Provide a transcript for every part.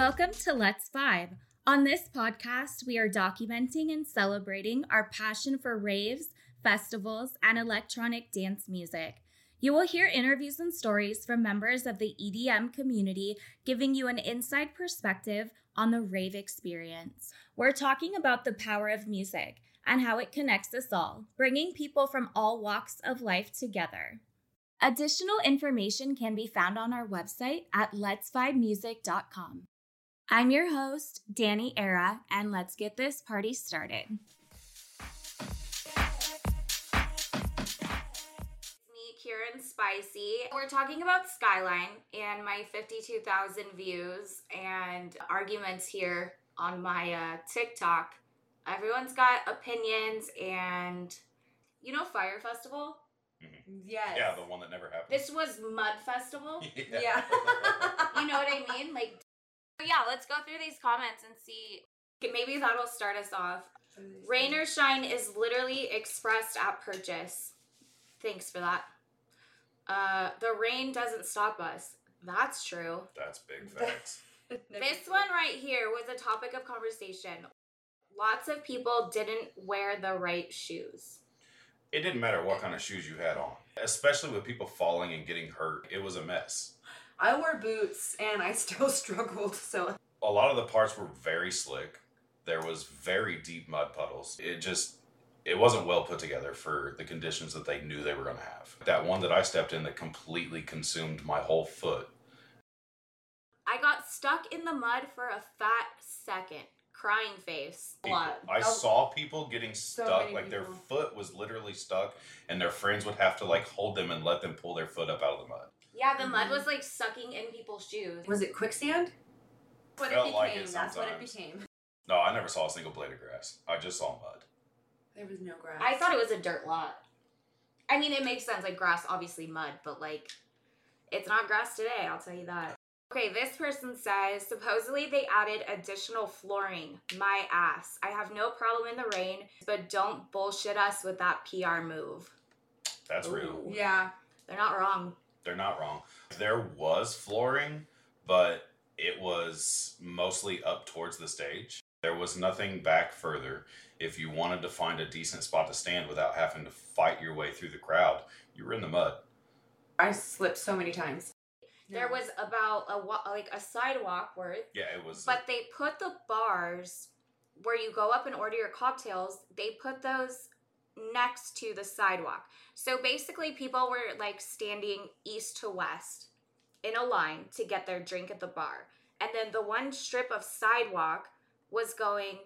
Welcome to Let's Vibe. On this podcast, we are documenting and celebrating our passion for raves, festivals, and electronic dance music. You will hear interviews and stories from members of the EDM community, giving you an inside perspective on the rave experience. We're talking about the power of music and how it connects us all, bringing people from all walks of life together. Additional information can be found on our website at letsvibemusic.com. I'm your host, Danny Era, and let's get this party started. me, Kieran Spicy. We're talking about Skyline and my 52,000 views and arguments here on my uh, TikTok. Everyone's got opinions, and you know, Fyre Festival? Yes. Yeah, the one that never happened. This was Mud Festival. Yeah. you know what I mean? Like, yeah, let's go through these comments and see. Maybe that'll start us off. Rain or shine is literally expressed at purchase. Thanks for that. Uh, the rain doesn't stop us. That's true. That's big facts. This one right here was a topic of conversation. Lots of people didn't wear the right shoes. it didn't matter what kind of shoes you had on, especially with people falling and getting hurt. It was a mess. I wore boots and I still struggled. So A lot of the parts were very slick. There was very deep mud puddles. It just it wasn't well put together for the conditions that they knew they were going to have. That one that I stepped in that completely consumed my whole foot. I got stuck in the mud for a fat second. Crying face. People- lot. I Oh. saw people getting So stuck, many like their foot was literally stuck, and their friends would have to like hold them and let them pull their foot up out of the mud. Yeah, the mud Mhm. was like sucking in people's shoes. was it quicksand? What Felt it like became. it That's what it became. No, I never saw a single blade of grass. I just saw mud. There was no grass. I thought it was a dirt lot. I mean, it makes sense. Like grass, obviously mud, but like, it's not grass today. I'll tell you that. Okay, this person says supposedly they added additional flooring. My ass. I have no problem in the rain, but don't bullshit us with that PR move. That's real. Yeah. They're not wrong. They're not wrong. There was flooring, but it was mostly up towards the stage. There was nothing back further. If you wanted to find a decent spot to stand without having to fight your way through the crowd, you were in the mud. I slipped so many times. There was about a wa- like a sidewalk worth, Yeah, it was. but they put the bars where you go up and order your cocktails. They put those next to the sidewalk. So basically, people were like standing east to west in a line to get their drink at the bar, and then the one strip of sidewalk was going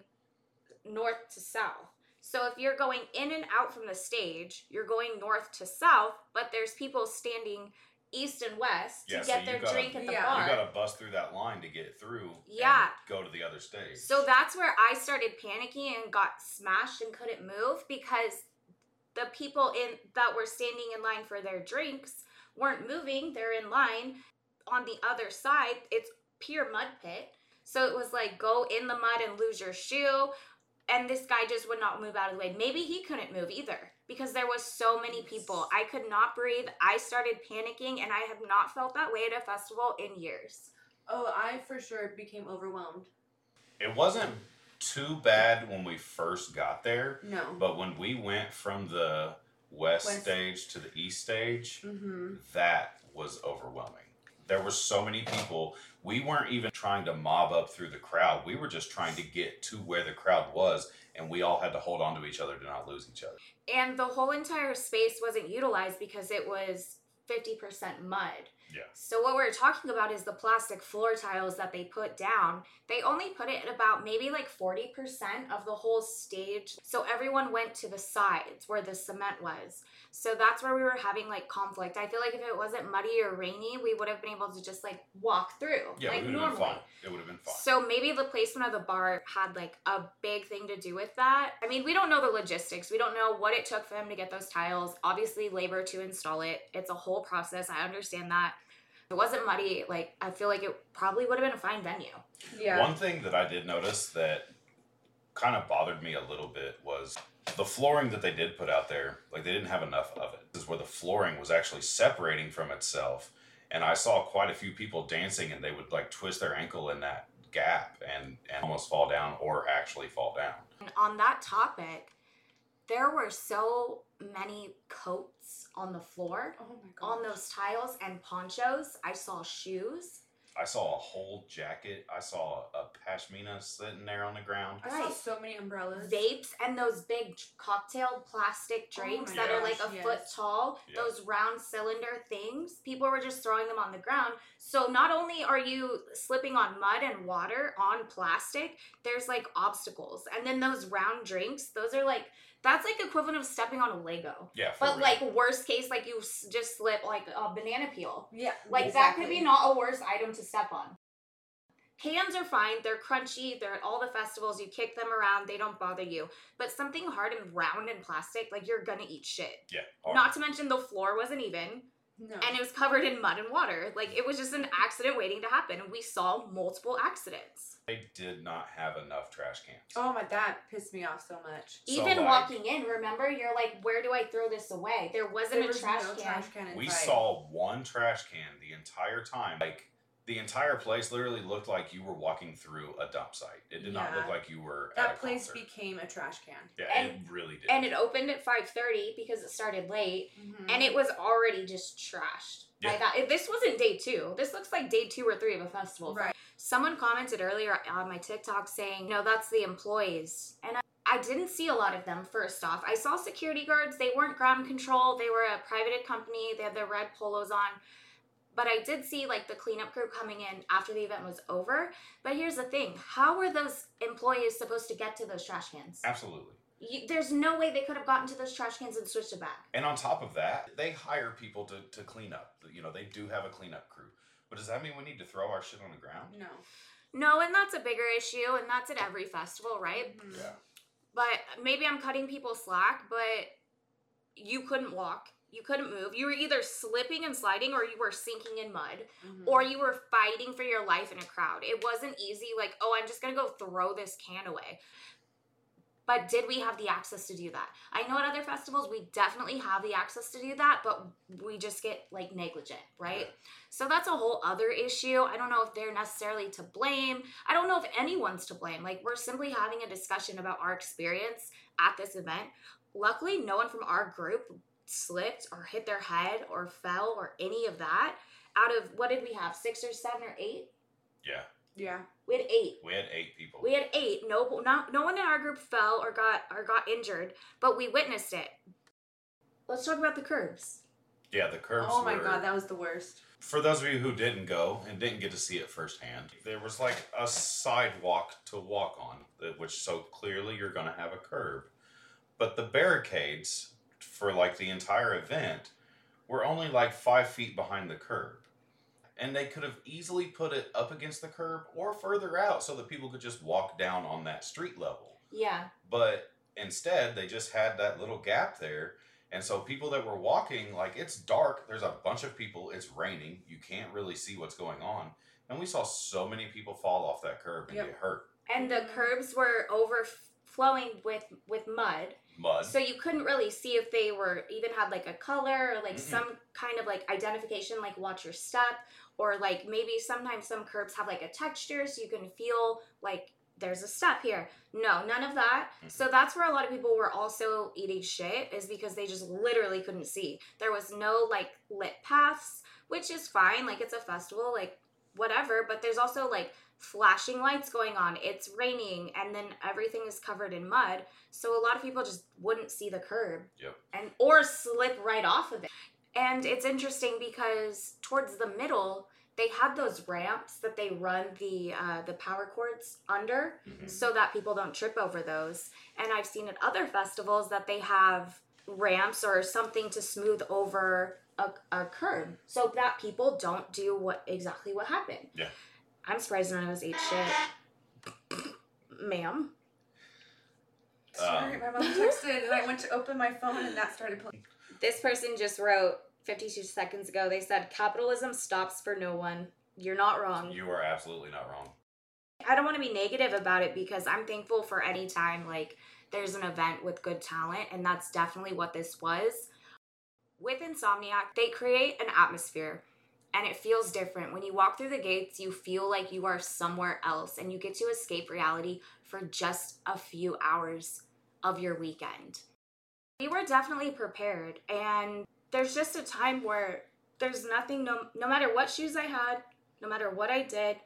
north to south. So if you're going in and out from the stage, you're going north to south, but there's people standing east and west to Yeah, so get you their gotta- drink at the Yeah. bar. you got to bust through that line to get through. Yeah. Go other stage. So that's where I started panicking and got smashed and couldn't move because the people in that were standing in line for their drinks weren't moving. They're in line. On the other side, it's pure mud pit. So it was like go in the mud and lose your shoe. And this guy just would not move out of the way. Maybe he couldn't move either because there was so many people. I could not breathe. I started panicking and I have not felt that way at a festival in years. Oh, I for sure became overwhelmed. It wasn't too bad when we first got there, No. but when we went from the west, West. stage to the east stage, Mm-hmm. that was overwhelming. There were so many people. We weren't even trying to mob up through the crowd. We were just trying to get to where the crowd was, and we all had to hold on to each other to not lose each other. and the whole entire space wasn't utilized because it was 50% mud. Yeah. So what we're talking about is the plastic floor tiles that they put down. They only put it at about maybe like 40% of the whole stage. So everyone went to the sides where the cement was. So that's where we were having like conflict. I feel like if it wasn't muddy or rainy, we would have been able to just like walk through Yeah, like we would have been fine. It would have been fine. So maybe the placement of the bar had like a big thing to do with that. I mean, we don't know the logistics. We don't know what it took for them to get those tiles. Obviously, labor to install it. It's a whole process. I understand that. If it wasn't muddy, like I feel like it probably would have been a fine venue. Yeah. One thing that I did notice that kind of bothered me a little bit was the flooring that they did put out there. Like they didn't have enough of it. This is where the flooring was actually separating from itself. And I saw quite a few people dancing, and they would like twist their ankle in that gap and, and almost fall down or actually fall down. And on that topic, there were so many coats on the floor, Oh my on those tiles, and ponchos. I saw shoes. I saw a whole jacket. I saw a pashmina sitting there on the ground. I saw so many umbrellas. vapes and those big cocktail plastic Oh drinks my that are like a yes. foot tall, Yeah. those round cylinder things. People were just throwing them on the ground. So not only are you slipping on mud and water on plastic, there's like obstacles. And then those round drinks, those are like that's like equivalent of stepping on a Lego. Yeah, But real. like worst case, like you s- just slip like a banana peel. Yeah. Like that could be not a worse item to step on. Cans are fine. They're crunchy. They're at all the festivals. You kick them around. They don't bother you. But something hard and round and plastic, like you're gonna eat shit. yeah, hard. Not to mention the floor wasn't even, No. and it was covered in mud and water. Like it was just an accident waiting to happen. And we saw multiple accidents. they did not have enough trash cans. oh my, that pissed me off so much. So, Even like- walking in, remember, you're like, where do I throw this away? There wasn't There a was trash no can. trash can inside. We saw one trash can the entire time. Like the entire place literally looked like you were walking through a dump site. It did not Yeah. look like you were at that a place concert. became a trash can. yeah, And- it really did. And it opened at 5:30 because it started late. Mm-hmm. and it was already just trashed. Yeah. Like that. This wasn't day two. This looks like day two or three of a festival. Right. Someone commented earlier on my TikTok saying, "No, that's the employees," and I, I didn't see a lot of them. First off, I saw security guards. They weren't ground control. They were a private company. They had their red polos on. But I did see like the cleanup crew coming in after the event was over. But here's the thing: how were those employees supposed to get to those trash cans? Absolutely. You, there's no way they could have gotten to those trash cans and switched it back. And on top of that, they hire people to, to clean up. You know, they do have a cleanup crew. But does that mean we need to throw our shit on the ground? No. No, and that's a bigger issue, and that's at every festival, right? Mhm. Yeah. But maybe I'm cutting people slack, but you couldn't walk. You couldn't move. You were either slipping and sliding or you were sinking in mud Mhm. or you were fighting for your life in a crowd. It wasn't easy, like, oh, I'm just gonna go throw this can away. But did we have the access to do that? I know at other festivals we definitely have the access to do that, but we just get like negligent, right? So that's a whole other issue. I don't know if they're necessarily to blame. I don't know if anyone's to blame. Like we're simply having a discussion about our experience at this event. Luckily, no one from our group slipped or hit their head or fell or any of that. Out of what did we have? Six or seven or eight? Yeah. Yeah. We had eight. We had eight people. We had eight. No, no, no one in our group fell or got or got injured, but we witnessed it. Let's talk about the curbs. yeah, the curbs Oh my were- god, that was the worst. For those of you who didn't go and didn't get to see it firsthand, there was like a sidewalk to walk on, which so clearly you're going to have a curb. But the barricades for like the entire event were only like five feet behind the curb. And they could have easily put it up against the curb or further out so that people could just walk down on that street level. Yeah. But instead, they just had that little gap there. And so people that were walking, like it's dark, there's a bunch of people, it's raining, you can't really see what's going on. And we saw so many people fall off that curb and Yep. get hurt. And the curbs were overflowing with with mud. Mud. So you couldn't really see if they were even had like a color or like Mm-mm. some kind of like identification, like watch your step, or like maybe sometimes some curbs have like a texture so you can feel like there's a step here. No, none of that. Mhm. So that's where a lot of people were also eating shit is because they just literally couldn't see. There was no like lit paths, which is fine. Like it's a festival, like whatever. But there's also like flashing lights going on. It's raining and then everything is covered in mud. So a lot of people just wouldn't see the curb. Yep. And or slip right off of it. And it's interesting because towards the middle, they had those ramps that they run the uh, the power cords under Mhm. so that people don't trip over those. And I've seen at other festivals that they have ramps or something to smooth over a, a so that people don't do what exactly what happened. Yeah. I'm surprised none of us ate shit. Ma'am. Sorry, Um, my mom texted and I went to open my phone and that started playing. This person just wrote 52 seconds ago. They said capitalism stops for no one. You're not wrong. You are absolutely not wrong. I don't want to be negative about it because I'm thankful for any time like there's an event with good talent, and that's definitely what this was. With Insomniac, they create an atmosphere. and it feels different. When you walk through the gates, you feel like you are somewhere else and you get to escape reality for just a few hours of your weekend. We were definitely prepared, and there's just a time where there's nothing, no, no matter what shoes I had, no matter what I did,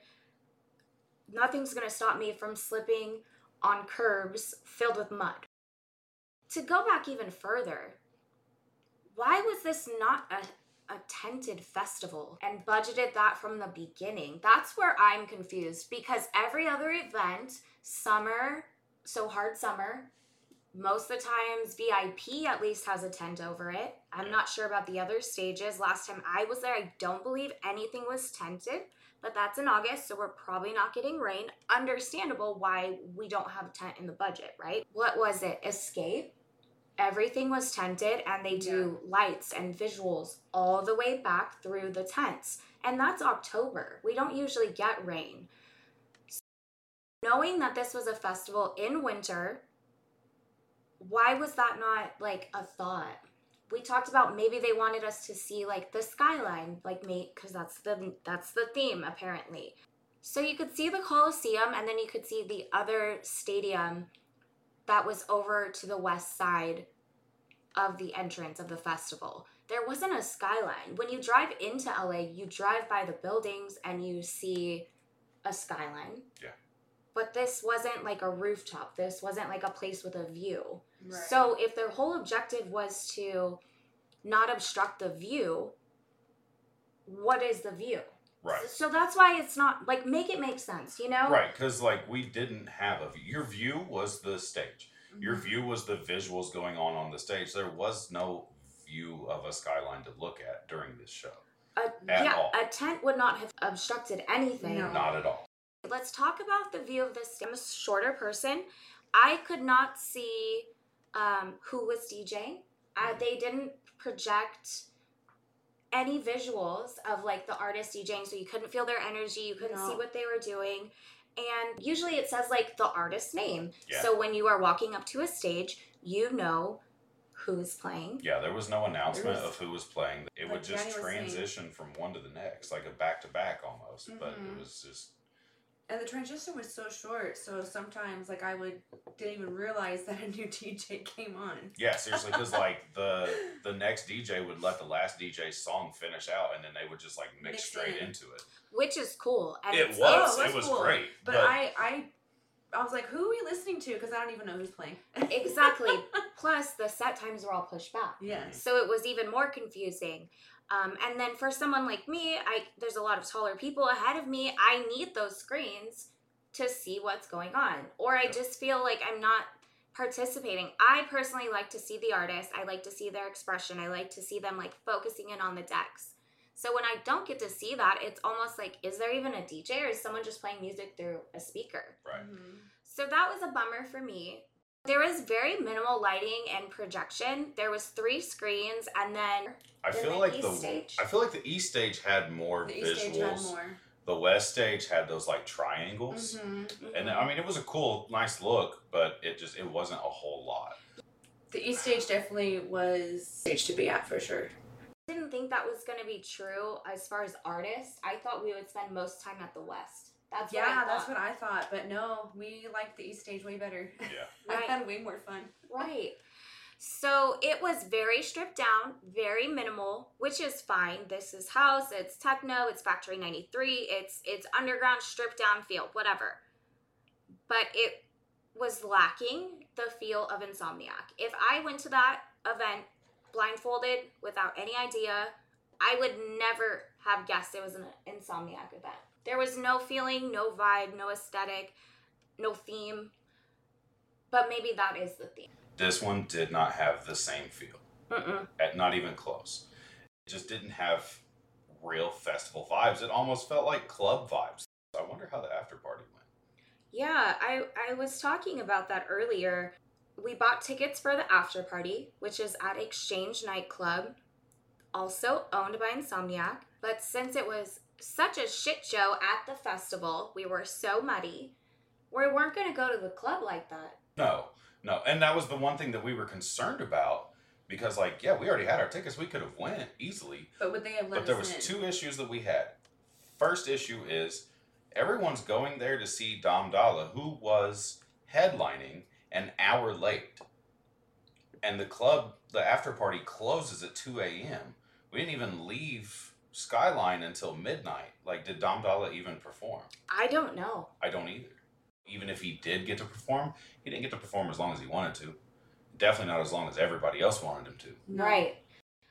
nothing's gonna stop me from slipping on curbs filled with mud. To go back even further, why was this not a, a tented festival and budgeted that from the beginning? That's where I'm confused because every other event, summer, so hard summer, most of the times VIP at least has a tent over it. I'm not sure about the other stages. Last time I was there, I don't believe anything was tented, but that's in August, so we're probably not getting rain. Understandable why we don't have a tent in the budget, right? What was it? Escape? Everything was tented, and they do lights and visuals all the way back through the tents. And that's October. We don't usually get rain. So Knowing that this was a festival in winter, why was that not like a thought? We talked about maybe they wanted us to see like the skyline, like me, because that's the that's the theme apparently. So you could see the Coliseum, and then you could see the other stadium that was over to the west side of the entrance of the festival. There wasn't a skyline. When you drive into LA, you drive by the buildings and you see a skyline. Yeah. But this wasn't like a rooftop. This wasn't like a place with a view. Right. So if their whole objective was to not obstruct the view, what is the view? Right. So that's why it's not like make it make sense, you know? Right, because like we didn't have a view. Your view was the stage. Your Mhm. view was the visuals going on on the stage. There was no view of a skyline to look at during this show. A, At yeah, all. a tent would not have obstructed anything. No. Not at all. Let's talk about the view of this. I'm a shorter person. I could not see um, who was DJing. Uh, they didn't project any visuals of like the artist DJing, so you couldn't feel their energy. You couldn't see what they were doing. And usually it says like the artist's name. Yeah. So when you are walking up to a stage, you know who's playing. Yeah, there was no announcement was- of who was playing. It would just Danny transition from one to the next, like a back to back almost. But it Mhm. was just And the transition was so short, so sometimes like I would didn't even realize that a new DJ came on. yeah, seriously, because like the the next DJ would let the last DJ's song finish out, and then they would just like mix Mix straight in. into it. Which is cool. Oh, it was. Oh, it that's was cool. great. But, I I I was like, who are we listening to? Because I don't even know who's playing. Exactly. Plus, the set times were all pushed back. yes. So it was even more confusing. Um, and then for someone like me, I there's a lot of taller people ahead of me. I need those screens to see what's going on, or I just feel like I'm not participating. I personally like to see the artist. I like to see their expression. I like to see them like focusing in on the decks. So when I don't get to see that, it's almost like, is there even a DJ or is someone just playing music through a speaker? right. Mhm. So that was a bummer for me. There was very minimal lighting and projection. There was three screens and then I feel the like East the stage. I feel like the East stage had more The East stage had visuals. more. The West stage had those like triangles. Mhm. And I mean, it was a cool, nice look, but it just it wasn't a whole lot. The East stage definitely was stage to be at for sure. didn't think that was going to be true as far as artists. I thought we would spend most time at the West. That's yeah, thought. that's what I thought. But no, we liked the East stage way better. Yeah. I Right. had way more fun. Right. So it was very stripped down, very minimal, which is fine. This is house, it's techno, it's Factory 93, it's it's underground stripped down feel, whatever. But it was lacking the feel of Insomniac. If I went to that event blindfolded without any idea, I would never have guessed it was an Insomniac event. There was no feeling, no vibe, no aesthetic, no theme. But maybe that is the theme. This one did not have the same feel. Mm-mm. At not even close. It just didn't have real festival vibes. It almost felt like club vibes. I wonder how the after party went. Yeah, I, I was talking about that earlier. We bought tickets for the after party, which is at Exchange Nightclub, also owned by Insomniac. But since it was such a shit show at the festival, we were so muddy, we weren't going to go to the club like that. No, no. And that was the one thing that we were concerned about because like yeah, we already had our tickets. We could have went easily. But would they have let But there was in? two issues that we had. First issue is everyone's going there to see Dom Dalla, who was headlining an hour late. And the club, the after party closes at 2 a.m. We didn't even leave Skyline until midnight. Like, did Dom Dalla even perform? I don't know. I don't either. Even if he did get to perform, he didn't get to perform as long as he wanted to. Definitely not as long as everybody else wanted him to. No. Right.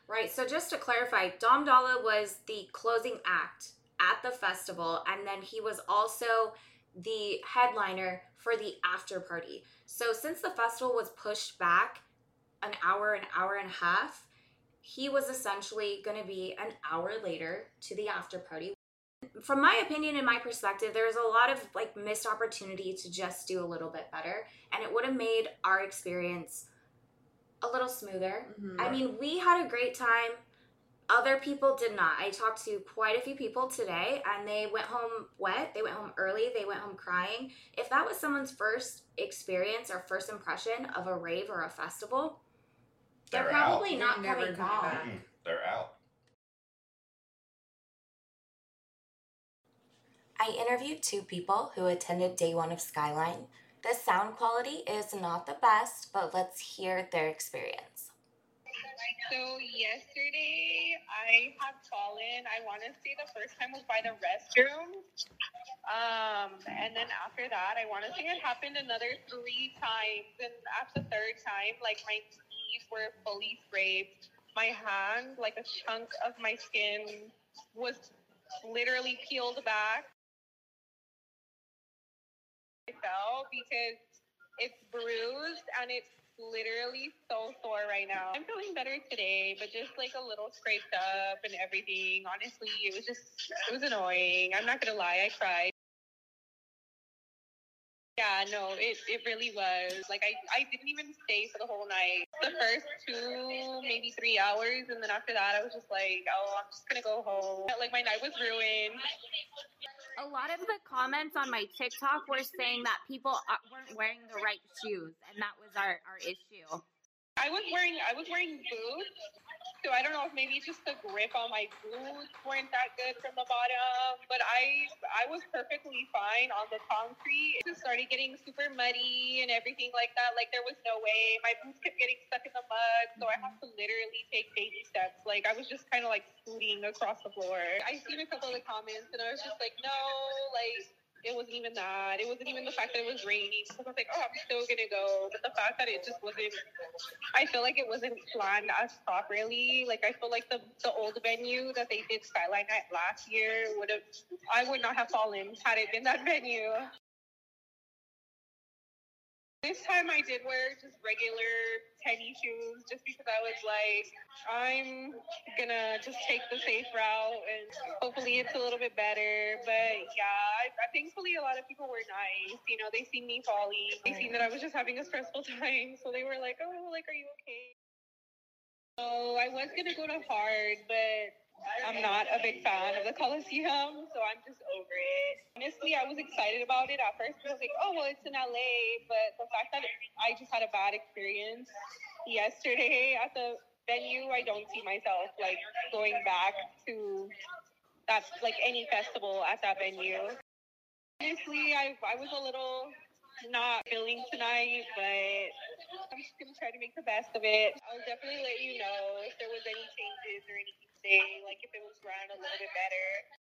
Right. So just to clarify, Dom Dalla was the closing act at the festival, and then he was also the headliner for the after party. So since the festival was pushed back an hour, an hour and a half, he was essentially going to be an hour later to the after party. From my opinion and my perspective, there was a lot of like missed opportunity to just do a little bit better, and it would have made our experience a little smoother. Mhm. I mean, we had a great time. Other people did not. I talked to quite a few people today and they went home wet. They went home early. They went home crying. If that was someone's first experience or first impression of a rave or a festival, they're, They're probably out. not They're never coming coming back. Mm-mm, they're out. I interviewed two people who attended day one of Skyline. The sound quality is not the best, but let's hear their experience. So yesterday I had fallen. I want to say the first time was by the restroom. Um, and then after that, I want to say it happened another three times. And after the third time, like my knees were fully scraped. My hand, like a chunk of my skin, was literally peeled back. I fell because it's bruised and it's literally so sore right now. I'm feeling better today, but just like a little scraped up and everything. Honestly, it was just, it was annoying. I'm not gonna lie, I cried. Yeah, no, it, it really was. Like, I, I didn't even stay for the whole night. The first two, maybe three hours, and then after that, I was just like, oh, I'm just gonna go home. Like, my night was ruined. A lot of the comments on my TikTok were saying that people weren't wearing the right shoes, and that was our, our issue. I was wearing I was wearing boots, so I don't know if maybe it's just the grip on my boots weren't that good from the bottom. But I I was perfectly fine on the concrete. It just started getting super muddy and everything like that. Like there was no way. My boots kept getting stuck in the mud, so I had to literally take baby steps. Like I was just kind of like scooting across the floor. I seen a couple of the comments and I was just like, no, like it wasn't even that. It wasn't even the fact that it was raining. So I was like, oh, I'm still gonna go. But the fact that it just wasn't, I feel like it wasn't planned as properly. Like I feel like the the old venue that they did Skyline at last year would have, I would not have fallen had it been that venue. This time I did wear just regular tennis shoes just because I was like, I'm gonna just take the safe route and hopefully it's a little bit better. But yeah, thankfully a lot of people were nice. You know, they seen me falling. They seen that I was just having a stressful time. So they were like, oh, like, are you okay? So I was gonna go to hard, but I'm not a big fan of the Coliseum, so I'm just over it. Honestly, I was excited about it at first I was like, oh, well, it's in LA. But the fact that I just had a bad experience yesterday at the venue, I don't see myself like going back to that, like any festival at that venue. Honestly, I, I was a little not feeling tonight, but I'm just gonna try to make the best of it. I'll definitely let you know if there was any changes or anything like if it was run a little bit better.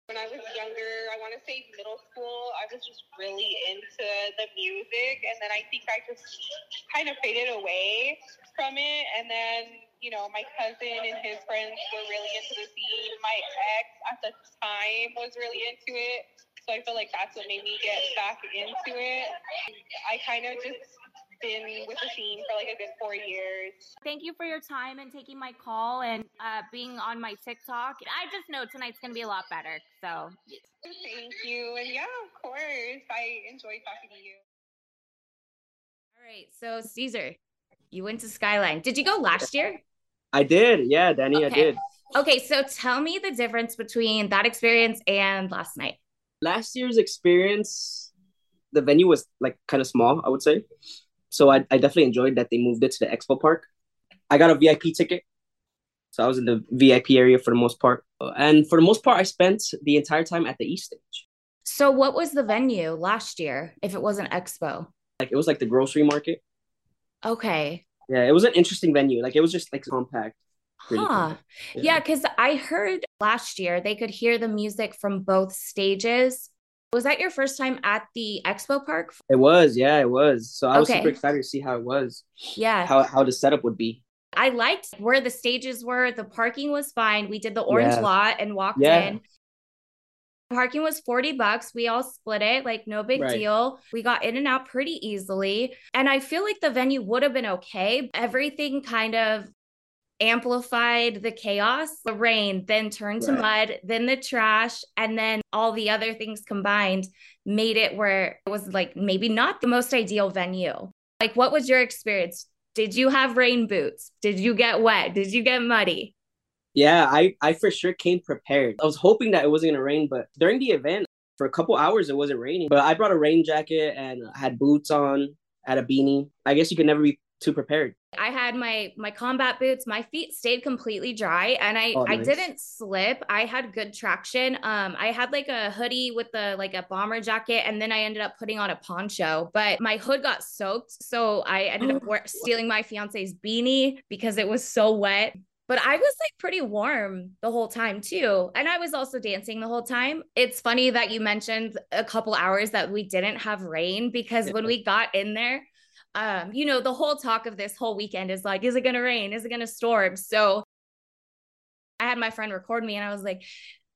When I was younger, I want to say middle school, I was just really into the music, and then I think I just kind of faded away from it. And then, you know, my cousin and his friends were really into the scene. My ex at the time was really into it. So I feel like that's what made me get back into it. I kind of just been with the scene for like a good four years. Thank you for your time and taking my call and uh, being on my TikTok. I just know tonight's going to be a lot better. So Thank you. And yeah, of course. I enjoyed talking to you. All right. So, Caesar, you went to Skyline. Did you go last year? I did. Yeah, Danny, I did. Okay. So, tell me the difference between that experience and last night. Last year's experience, the venue was like kind of small, I would say. So I, I definitely enjoyed that they moved it to the expo park. I got a VIP ticket, so I was in the VIP area for the most part. And for the most part, I spent the entire time at the East stage. So, what was the venue last year if it wasn't Expo? Like it was like the grocery market. Okay. Yeah, it was an interesting venue. Like it was just like compact. Huh. compact. Yeah, because I heard last year they could hear the music from both stages. Was that your first time at the Expo Park? It was, yeah, it was. So I was Okay. super excited to see how it was, Yeah. how how the setup would be. I liked where the stages were. The parking was fine. We did the orange Yeah. lot and walked Yeah. in. Parking was 40 bucks. We all split it, like no big Right. deal. We got in and out pretty easily. And I feel like the venue would have been okay. Everything kind of amplified the chaos, the rain, then turned to mud, then the trash, and then all the other things combined made it where it was like maybe not the most ideal venue. Like, what was your experience? Did you have rain boots? Did you get wet? Did you get muddy? Yeah, I I for sure came prepared. I was hoping that it wasn't gonna rain, but during the event, for a couple hours, it wasn't raining. But I brought a rain jacket and had boots on, had a beanie. I guess you can never be too prepared. I had my my combat boots. My feet stayed completely dry and I Oh, I didn't slip. I had good traction. Um I had like a hoodie with the like a bomber jacket and then I ended up putting on a poncho, but my hood got soaked, so I ended up wear- stealing my fiance's beanie because it was so wet. But I was like pretty warm the whole time too. And I was also dancing the whole time. It's funny that you mentioned a couple hours that we didn't have rain because when we got in there, um, you know, the whole talk of this whole weekend is like, is it gonna rain? Is it gonna storm? So I had my friend record me and I was like,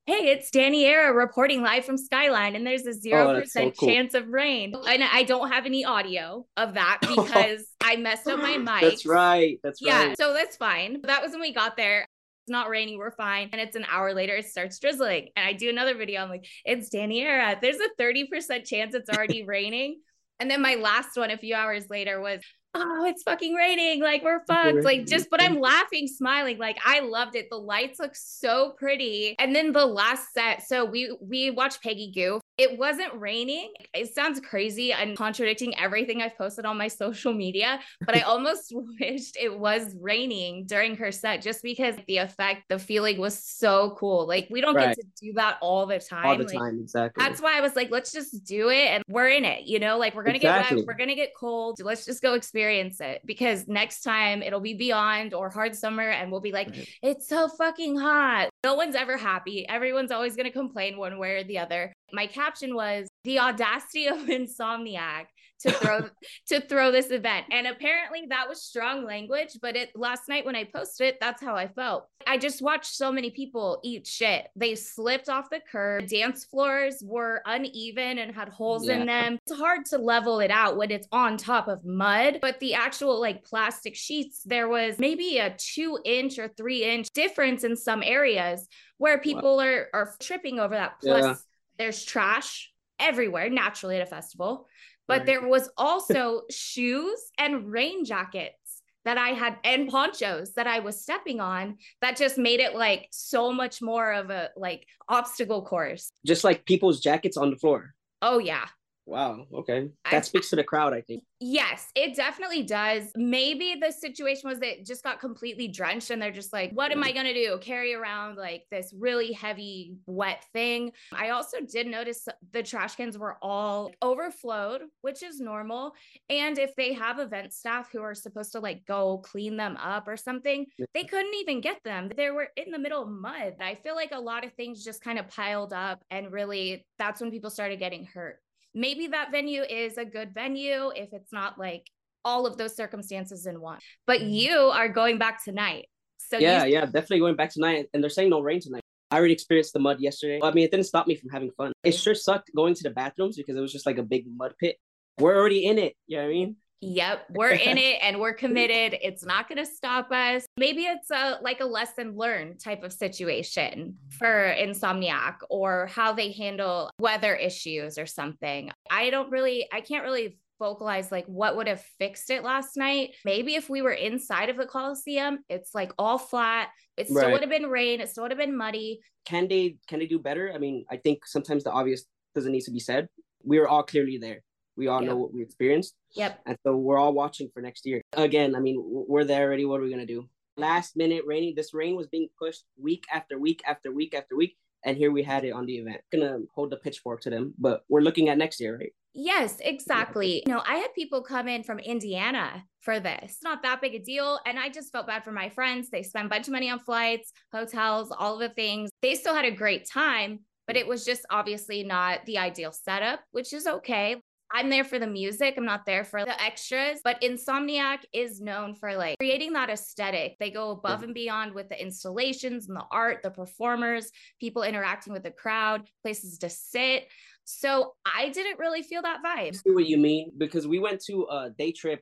hey, it's Danny Era reporting live from Skyline, and there's a zero Oh, that's so percent cool. chance of rain. And I don't have any audio of that because I messed up my mic. That's right. That's right. Yeah, so that's fine. But that was when we got there. It's not raining, we're fine. And it's an hour later, it starts drizzling. And I do another video. I'm like, it's Danny Era. There's a 30% chance it's already raining. And then my last one a few hours later was, oh, it's fucking raining. Like we're fucked. Like just, but I'm laughing, smiling. Like I loved it. The lights look so pretty. And then the last set. So we we watched Peggy Gou. It wasn't raining. It sounds crazy and contradicting everything I've posted on my social media, but I almost wished it was raining during her set just because the effect, the feeling was so cool. Like we don't Right. get to do that all the time. All the Like, time, exactly. that's why I was like, let's just do it and we're in it, you know, like we're gonna Exactly. get wet, we're gonna get cold. Let's just go experience it because next time it'll be beyond or hard summer and we'll be like, Right. it's so fucking hot. No one's ever happy. Everyone's always gonna complain one way or the other. My caption was the audacity of insomniac to throw to throw this event. And apparently that was strong language, but it last night when I posted it, that's how I felt. I just watched so many people eat shit. They slipped off the curb. Dance floors were uneven and had holes in them. It's hard to level it out when it's on top of mud, but the actual like plastic sheets, there was maybe a two inch or three inch difference in some areas where people are are tripping over that. Plus, Yeah. There's trash everywhere naturally at a festival but Right. there was also shoes and rain jackets that I had and ponchos that I was stepping on that just made it like so much more of a like obstacle course. Just like people's jackets on the floor. Oh yeah. Wow. Okay. I- That speaks to the crowd, I think. Yes, it definitely does. Maybe the situation was that it just got completely drenched and they're just like, what am I mm-hmm. going to do? Carry around like this really heavy, wet thing. I also did notice the trash cans were all overflowed, which is normal. And if they have event staff who are supposed to like go clean them up or something, they couldn't even get them. They were in the middle of mud. I feel like a lot of things just kind of piled up and really that's when people started getting hurt maybe that venue is a good venue if it's not like all of those circumstances in one. But mm-hmm. you are going back tonight. So yeah, you, yeah, definitely going back tonight. And they're saying no rain tonight. I already experienced the mud yesterday. I mean, it didn't stop me from having fun. It sure sucked going to the bathrooms because it was just like a big mud pit. We're already in it. You know what I mean? Yep, we're in it and we're committed. It's not going to stop us. Maybe it's a like a lesson learned type of situation mm-hmm. for insomniac or how they handle weather issues or something. I don't really I can't really vocalize like what would have fixed it last night. Maybe if we were inside of the Coliseum, it's like all flat. It still Right. would have been rain, it still would have been muddy. Can they can they do better? I mean, I think sometimes the obvious doesn't need to be said. We were all clearly there. We all Yep. know what we experienced. Yep. And so we're all watching for next year. Again, I mean, we're there already. What are we going to do? Last minute raining. This rain was being pushed week after week after week after week. And here we had it on the event. Gonna hold the pitchfork to them, but we're looking at next year, right? Yes, exactly. You know, I had people come in from Indiana for this. It's not that big a deal. And I just felt bad for my friends. They spent a bunch of money on flights, hotels, all the things. They still had a great time, but it was just obviously not the ideal setup, which is okay. I'm there for the music. I'm not there for the extras. But Insomniac is known for like creating that aesthetic. They go above Yeah. and beyond with the installations and the art, the performers, people interacting with the crowd, places to sit. So I didn't really feel that vibe. see what you mean because we went to a day trip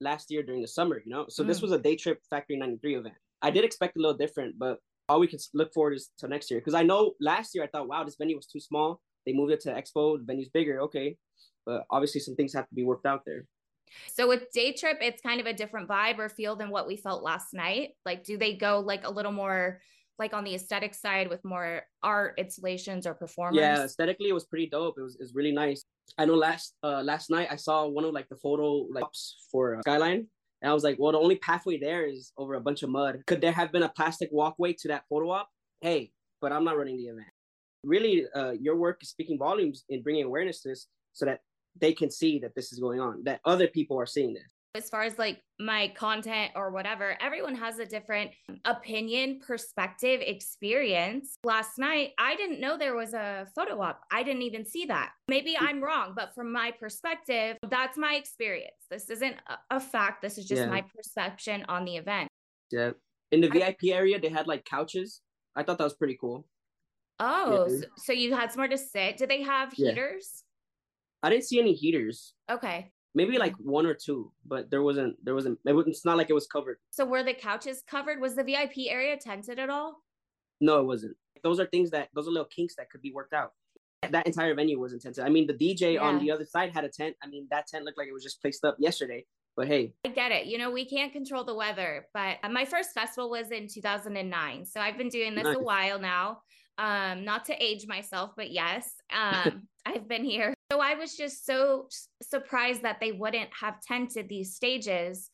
last year during the summer, you know. So this Mm. was a day trip Factory 93 event. I did expect a little different, but all we can look forward is to next year because I know last year I thought, wow, this venue was too small. They moved it to Expo. The venue's bigger, okay, but obviously some things have to be worked out there. So with day trip, it's kind of a different vibe or feel than what we felt last night. Like, do they go like a little more like on the aesthetic side with more art installations or performers? Yeah, aesthetically it was pretty dope. It was, it was really nice. I know last uh last night I saw one of like the photo like ops for uh, Skyline, and I was like, well, the only pathway there is over a bunch of mud. Could there have been a plastic walkway to that photo op? Hey, but I'm not running the event. Really, uh, your work is speaking volumes in bringing awareness to this, so that they can see that this is going on, that other people are seeing this. As far as like my content or whatever, everyone has a different opinion, perspective, experience. Last night, I didn't know there was a photo op. I didn't even see that. Maybe mm. I'm wrong, but from my perspective, that's my experience. This isn't a- fact. This is just Yeah. my perception on the event. Yeah. In the I- VIP area, they had like couches. I thought that was pretty cool. Oh, Yeah. so, so you had somewhere to sit. Did they have Yeah. heaters? I didn't see any heaters. Okay. Maybe like one or two, but there wasn't. There wasn't. It was, it's not like it was covered. So were the couches covered? Was the VIP area tented at all? No, it wasn't. Those are things that those are little kinks that could be worked out. That entire venue was intense. I mean, the DJ on the other side had a tent. I mean, that tent looked like it was just placed up yesterday. But hey, I get it. You know, we can't control the weather, but my first festival was in 2009. So I've been doing this Nice. a while now. Um, not to age myself, but yes, um, I've been here. So I was just so surprised that they wouldn't have tented these stages.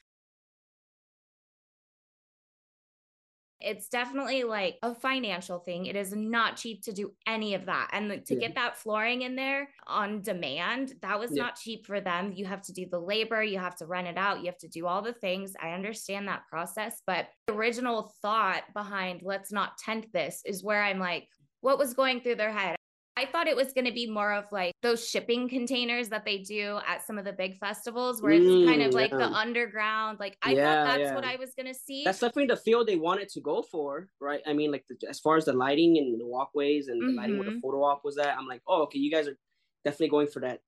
It's definitely like a financial thing. It is not cheap to do any of that. And to Yeah. get that flooring in there on demand, that was Yeah. not cheap for them. You have to do the labor, you have to rent it out, you have to do all the things. I understand that process, but the original thought behind let's not tent this is where I'm like, what was going through their head? I thought it was going to be more of like those shipping containers that they do at some of the big festivals where it's kind Mm, of like the underground. Like I Yeah, thought that's what. I was going to see. that's definitely the field they wanted to go for, right? I mean, like the, as far as the lighting and the walkways and the lighting where the Mhm. photo op was at, I'm like, oh, okay, you guys are definitely going for that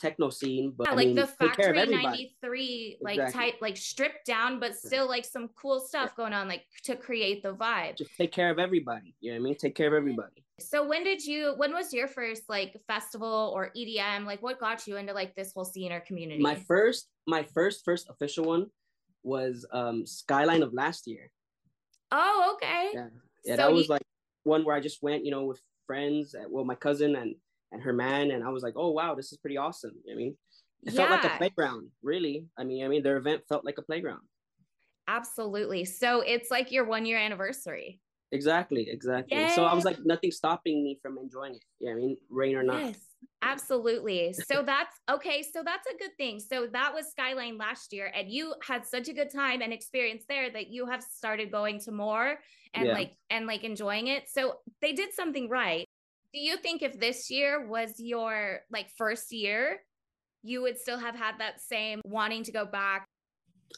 techno scene. But yeah, I like mean, the take care of factory 93 like Exactly. type like stripped down but still like some cool stuff going on like to create the vibe Just take care of everybody. You know what I mean? Take care of everybody. so when did you when was your first like festival or edm like what got you into like this whole scene or community My first, my first, first official one was um Skyline of last year. oh okay Yeah. Yeah, So that was you- like one where I just went, you know, with friends, uh, well, my cousin and and her man, and I was like, oh wow, this is pretty awesome. You know I mean, it felt like a playground, really. I mean, I mean, their event felt like a playground. absolutely so it's like your one year anniversary Exactly, exactly. So I was like, nothing stopping me from enjoying it. Yeah, I mean, rain or not. Yes, absolutely. So that's okay. So that's a good thing. So that was Skyline last year, and you had such a good time and experience there that you have started going to more and Yeah. like and like enjoying it. So they did something right. Do you think if this year was your like first year, you would still have had that same wanting to go back?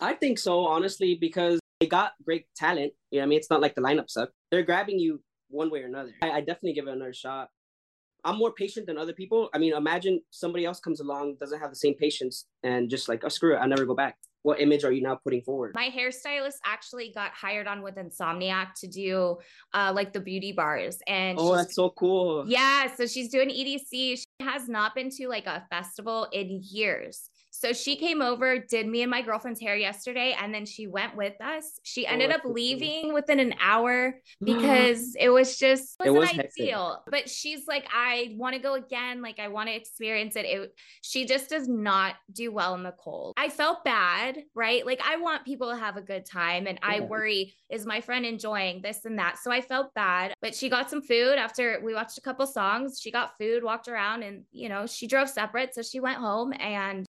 I think so, honestly, because they got great talent. You know, I mean, it's not like the lineup sucked. They're grabbing you one way or another. I, I definitely give it another shot. I'm more patient than other people. I mean, imagine somebody else comes along, doesn't have the same patience, and just like, oh, screw it, I'll never go back. What image are you now putting forward? My hairstylist actually got hired on with Insomniac to do uh like the beauty bars and Oh, that's so cool. Yeah, so she's doing EDC. She has not been to like a festival in years. So she came over, did me and my girlfriend's hair yesterday, and then she went with us. She oh, ended Oh, up leaving within an hour because it was just It wasn't was hectic. ideal. But she's like, I want to go again. Like I want to experience it. It she just does not do well in the cold. I felt bad, right? Like I want people to have a good time and I worry, is my friend enjoying this and that? So I felt bad. But she got some food after we watched a couple songs. She got food, walked around, and you know, she drove separate. So she went home and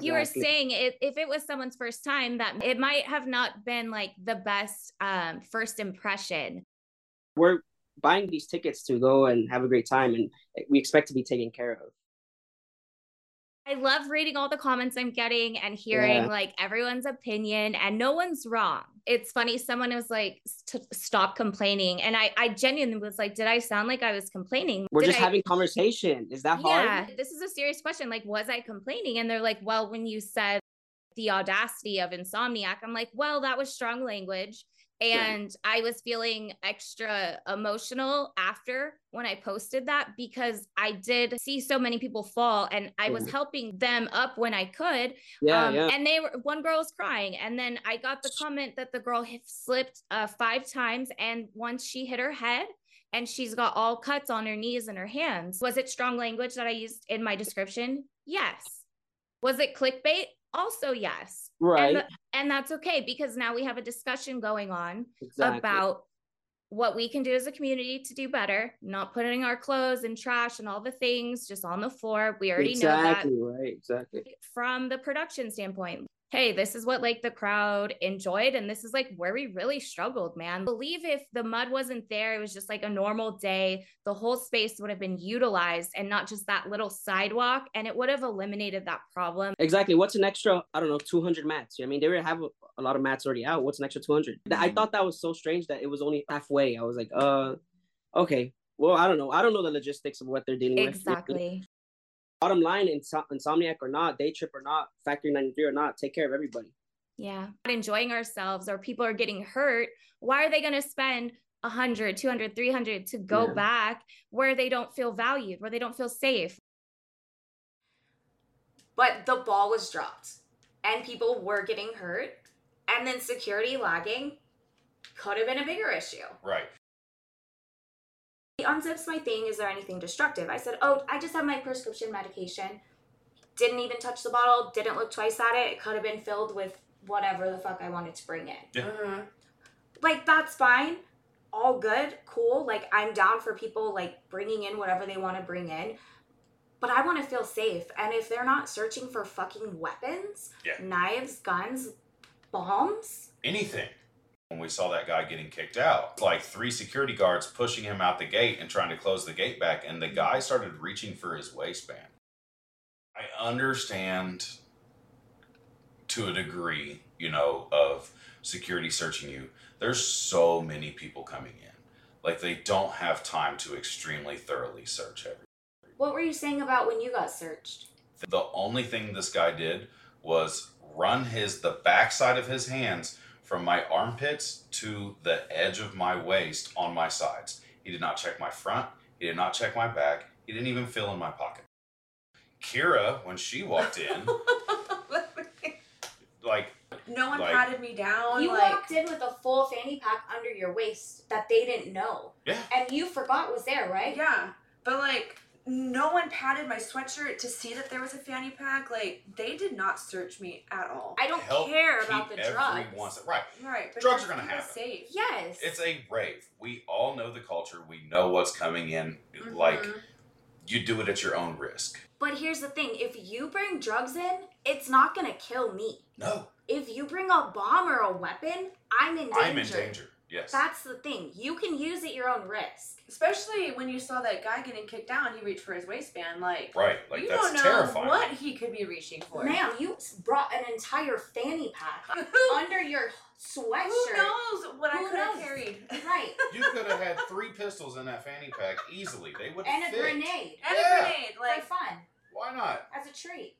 you were saying if, if it was someone's first time that it might have not been like the best um first impression we're buying these tickets to go and have a great time, and we expect to be taken care of. I love reading all the comments i'm getting and hearing Yeah. like everyone's opinion and no one's wrong it's funny someone was like "S- stop complaining and i i genuinely was like did i sound like i was complaining We're Did just I- having conversation. Is that hard? yeah this is a serious question like was i complaining and they're like well when you said the audacity of insomniac i'm like well that was strong language and i was feeling extra emotional after when i posted that because i did see so many people fall and i was helping them up when i could Yeah, um, yeah. and they were one girl was crying. And then i got the comment that the girl slipped uh, five times and once she hit her head and she's got all cuts on her knees and her hands. Was it strong language that i used in my description? Yes. Was it clickbait? Also yes right. and, and that's okay because now we have a discussion going on exactly. about what we can do as a community to do better, not putting our clothes and trash and all the things just on the floor. We already exactly know right. Exactly. from the production standpoint. Hey, this is what like the crowd enjoyed, and this is like where we really struggled, man. believe if the mud wasn't there, it was just like a normal day, the whole space would have been utilized and not just that little sidewalk, and it would have eliminated that problem. Exactly. What's an extra? I don't know, two hundred mats. I mean, they would have a, a lot of mats already out. What's an extra two hundred? I thought that was so strange that it was only halfway. I was like, uh, okay. Well, I don't know. I don't know the logistics of what they're dealing with. Exactly. Bottom line, insom- insomniac or not, day trip or not, factory ninety three or not, take care of everybody. Yeah. Not enjoying ourselves or people are getting hurt. Why are they going to spend 100, 200, 300 to go Yeah. back where they don't feel valued, where they don't feel safe? but the ball was dropped and people were getting hurt and then security lagging could have been a bigger issue. Right. he unzips my thing is there anything destructive? I said oh i just have my prescription medication. Didn't even touch the bottle didn't look twice at it. It could have been filled with whatever the fuck i wanted to bring in. Yeah. Mhm. like that's fine. All good. Cool. Like i'm down for people like bringing in whatever they want to bring in. But i want to feel safe. And if they're not searching for fucking weapons Yeah. knives guns bombs Anything. When we saw that guy getting kicked out, like three security guards pushing him out the gate and trying to close the gate back, and the guy started reaching for his waistband. I understand to a degree, you know, of security searching you. There's so many people coming in. Like they don't have time to extremely thoroughly search everything. what were you saying about when you got searched The only thing this guy did was run his the backside of his hands from my armpits to the edge of my waist on my sides. He did not check my front. He did not check my back. He didn't even feel in my pocket. Kira, when she walked in, like no one Like- patted me down. you like, walked in with a full fanny pack under your waist that they didn't know Yeah. and you forgot was there right Yeah, but like no one patted my sweatshirt to see that there was a fanny pack. Like they did not search me at all. i don't help care about keep the drugs everyone's right. right, but Drugs are gonna keep us happen. Safe. yes It's a rave. We all know the culture. We know what's coming in. Like Mhm. you do it at your own risk. But here's the thing if you bring drugs in, it's not gonna kill me. No, If you bring a bomb or a weapon, I'm in danger. I'm in danger. Yes. That's the thing. You can use at your own risk. especially when you saw that guy getting kicked down, he reached for his waistband. Like right. Like you that's don't know terrifying. what he could be reaching for. Ma'am, you brought an entire fanny pack under your sweatshirt. who knows what I could have knows? carried? Right. You could have had three pistols in that fanny pack easily. They would And a fit. grenade. And Yeah. a grenade. For fun. Why not? As a treat.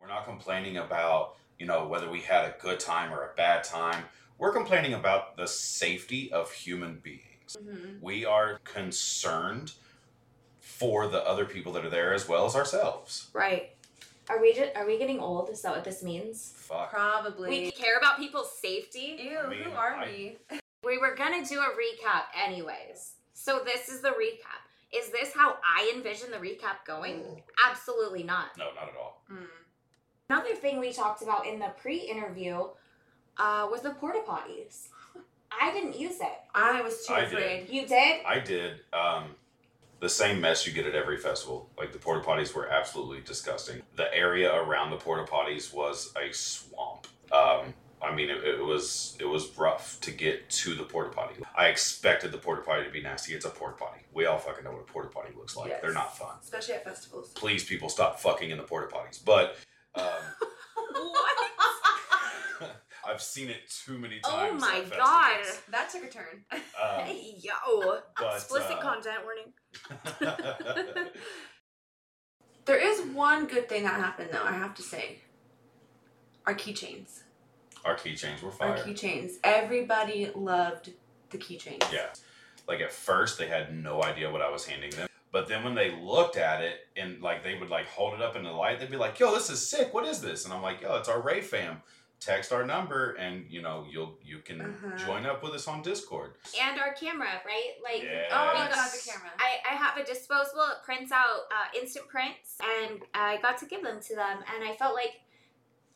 We're not complaining about, you know, whether we had a good time or a bad time. We're complaining about the safety of human beings. Mm-hmm. We are concerned for the other people that are there as well as ourselves. Right. Are we just, are we getting old? Is that what this means? Fuck. Probably. We care about people's safety. Ew, I mean, who are I- we? We were gonna do a recap anyways. So this is the recap. Is this how I envision the recap going? Absolutely not. No, not at all. Mm. Another thing we talked about in the pre-interview uh, was the porta potties. I didn't use it. I was too I did. afraid. You did? I did. Um, the same mess you get at every festival. Like the porta potties were absolutely disgusting. The area around the porta potties was a swamp. Um, I mean, it, it was it was rough to get to the porta potty. I expected the porta potty to be nasty. It's a porta potty. We all fucking know what a porta potty looks like. They're not fun. Especially at festivals. Please, people, stop fucking in the porta potties. But um, what? I've seen it too many times. Oh my at god. That took a turn. Um, Hey, yo. but, Explicit uh, content warning. There is one good thing that happened though, I have to say. Our keychains. Our keychains were fine. Our keychains. Everybody loved the keychains. Yeah. Like at first they had no idea what I was handing them. But then when they looked at it and like they would like hold it up in the light, they'd be like, yo, this is sick. What is this? And I'm like, yo, it's our Ray fam. Text our number and you know, you'll you can Uh-huh. join up with us on Discord. And our camera, right? Like, Yes. Oh we my got- god, the camera. I, I have a disposable, it prints out uh, instant prints, and I got to give them to them, and I felt like,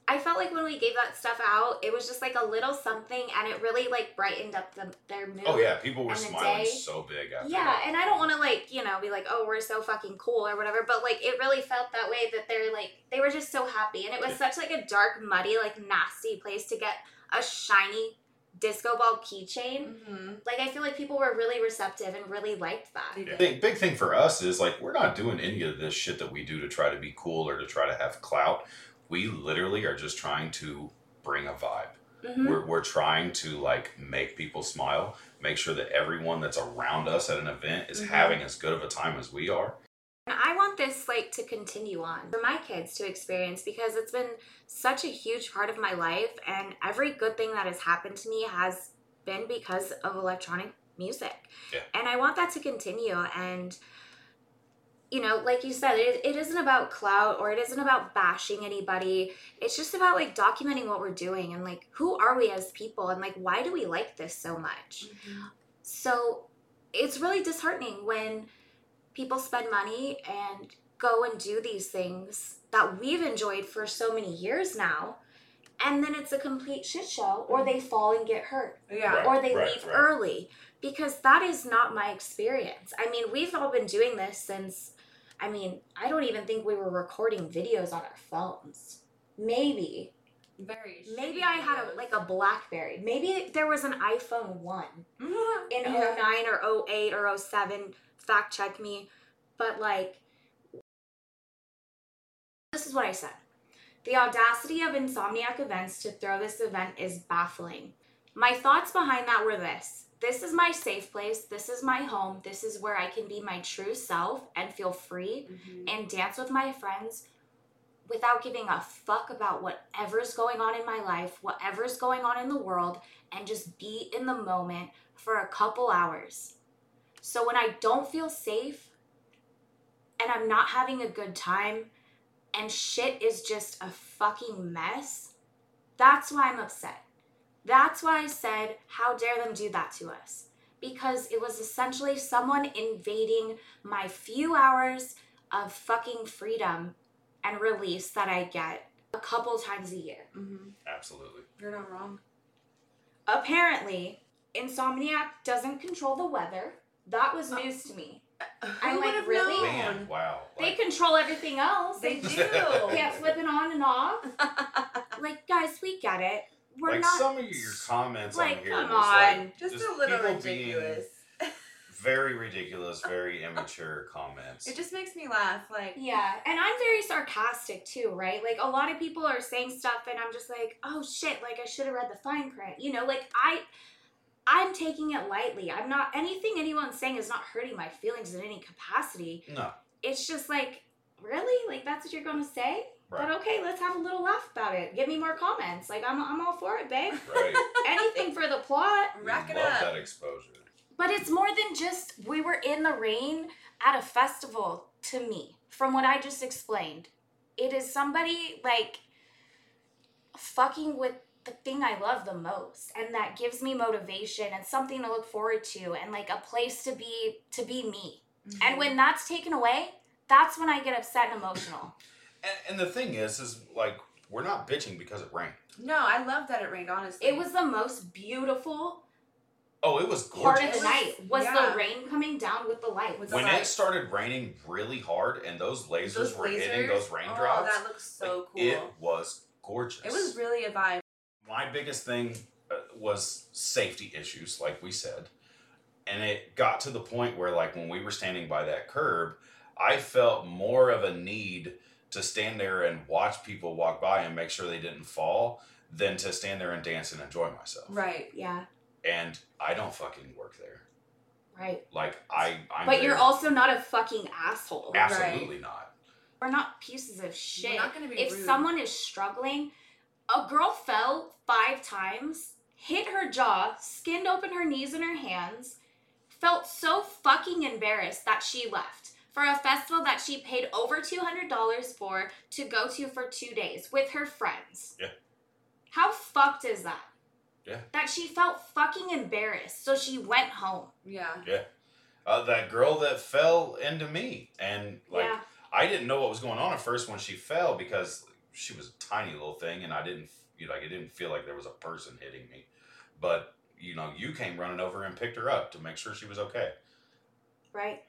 I felt like when we gave that stuff out, it was just like a little something, and it really like brightened up the, their mood. Oh yeah, people were smiling day- so big after Yeah, that. and I don't want to like you know be like oh we're so fucking cool or whatever, but like it really felt that way that they're like they were just so happy, and it was Yeah. such like a dark, muddy, like nasty place to get a shiny disco ball keychain. hmm Like I feel like people were really receptive and really liked that. They Yeah. Big, big thing for us is like we're not doing any of this shit that we do to try to be cool or to try to have clout. We literally are just trying to bring a vibe. Mhm. We're, we're trying to like make people smile, make sure that everyone that's around us at an event is Mhm. having as good of a time as we are. And I want this like to continue on for my kids to experience because it's been such a huge part of my life and every good thing that has happened to me has been because of electronic music. Yeah. And I want that to continue and you know, like you said, it, it isn't about clout or it isn't about bashing anybody. It's just about like documenting what we're doing and like who are we as people and like why do we like this so much? Mm-hmm. So it's really disheartening when people spend money and go and do these things that we've enjoyed for so many years now. And then it's a complete shit show, or they mm-hmm. fall and get hurt, Yeah. Right, or they right, leave right. early. Because that is not my experience. I mean, we've all been doing this since, I mean, I don't even think we were recording videos on our phones. Maybe. Very. Maybe I had a, like a Blackberry. Maybe there was an iPhone 1 in Yeah. 09 or 08 or 07 fact check me but like this is what i said the audacity of insomniac events to throw this event is baffling my thoughts behind that were this this is my safe place this is my home this is where i can be my true self and feel free Mhm. and dance with my friends without giving a fuck about whatever's going on in my life, whatever's going on in the world, and just be in the moment for a couple hours. So when I don't feel safe and I'm not having a good time and shit is just a fucking mess, that's why I'm upset. That's why I said, how dare them do that to us? Because it was essentially someone invading my few hours of fucking freedom and release that I get a couple times a year. Mhm. Absolutely. You're not wrong. Apparently, Insomniac doesn't control the weather. That was news to me. I'm like, really? known? Man, wow. They Like, control everything else. They They do. can't flip it on and off. Like, guys, we get it. We're like not. some of your comments like, on here come was like on. Just, Just a little people being- ridiculous. very ridiculous, very immature comments. It just makes me laugh. Like, Yeah, and I'm very sarcastic too, right? Like a lot of people are saying stuff and I'm just like, "Oh shit, like I should have read the fine print." You know, like I I'm taking it lightly. I'm not anything anyone's saying is not hurting my feelings in any capacity. no. It's just like, really? Like that's what you're going to say? Right. But okay, let's have a little laugh about it. Give me more comments. Like I'm I'm all for it, babe. Right. Anything for the plot. We rack it love up. that exposure. But it's more than just we were in the rain at a festival to me, from what I just explained. it is somebody like fucking with the thing I love the most and that gives me motivation and something to look forward to and like a place to be to be me. Mm-hmm. And when that's taken away, that's when I get upset and emotional. And, and the thing is, is like we're not bitching because it rained. No, I love that it rained. Honestly, It was the most beautiful Oh, it was gorgeous. part gorgeous. of the night was yeah. the rain coming down with the light. With when the light. it started raining really hard and those lasers Those were hitting lasers? those Oh, raindrops, that looks so like, cool. it was gorgeous. It was really a vibe. my biggest thing uh, was safety issues, like we said. And it got to the point where, like, when we were standing by that curb, I felt more of a need to stand there and watch people walk by and make sure they didn't fall than to stand there and dance and enjoy myself. Right. Yeah, And I don't fucking work there. right. Like, I, I'm but you're also not a fucking asshole. absolutely not. We're not pieces of shit. We're not gonna be if rude. someone is struggling, a girl fell five times, hit her jaw, skinned open her knees and her hands, felt so fucking embarrassed that she left for a festival that she paid over $200 for to go to for two days with her friends. Yeah. How fucked is that? Yeah. That she felt fucking embarrassed, so she went home. Yeah. Uh, that girl that fell into me. And, like, yeah. I didn't know what was going on at first when she fell because she was a tiny little thing, and I didn't, you know, like it didn't feel like there was a person hitting me. But you know, you came running over and picked her up to make sure she was okay Right?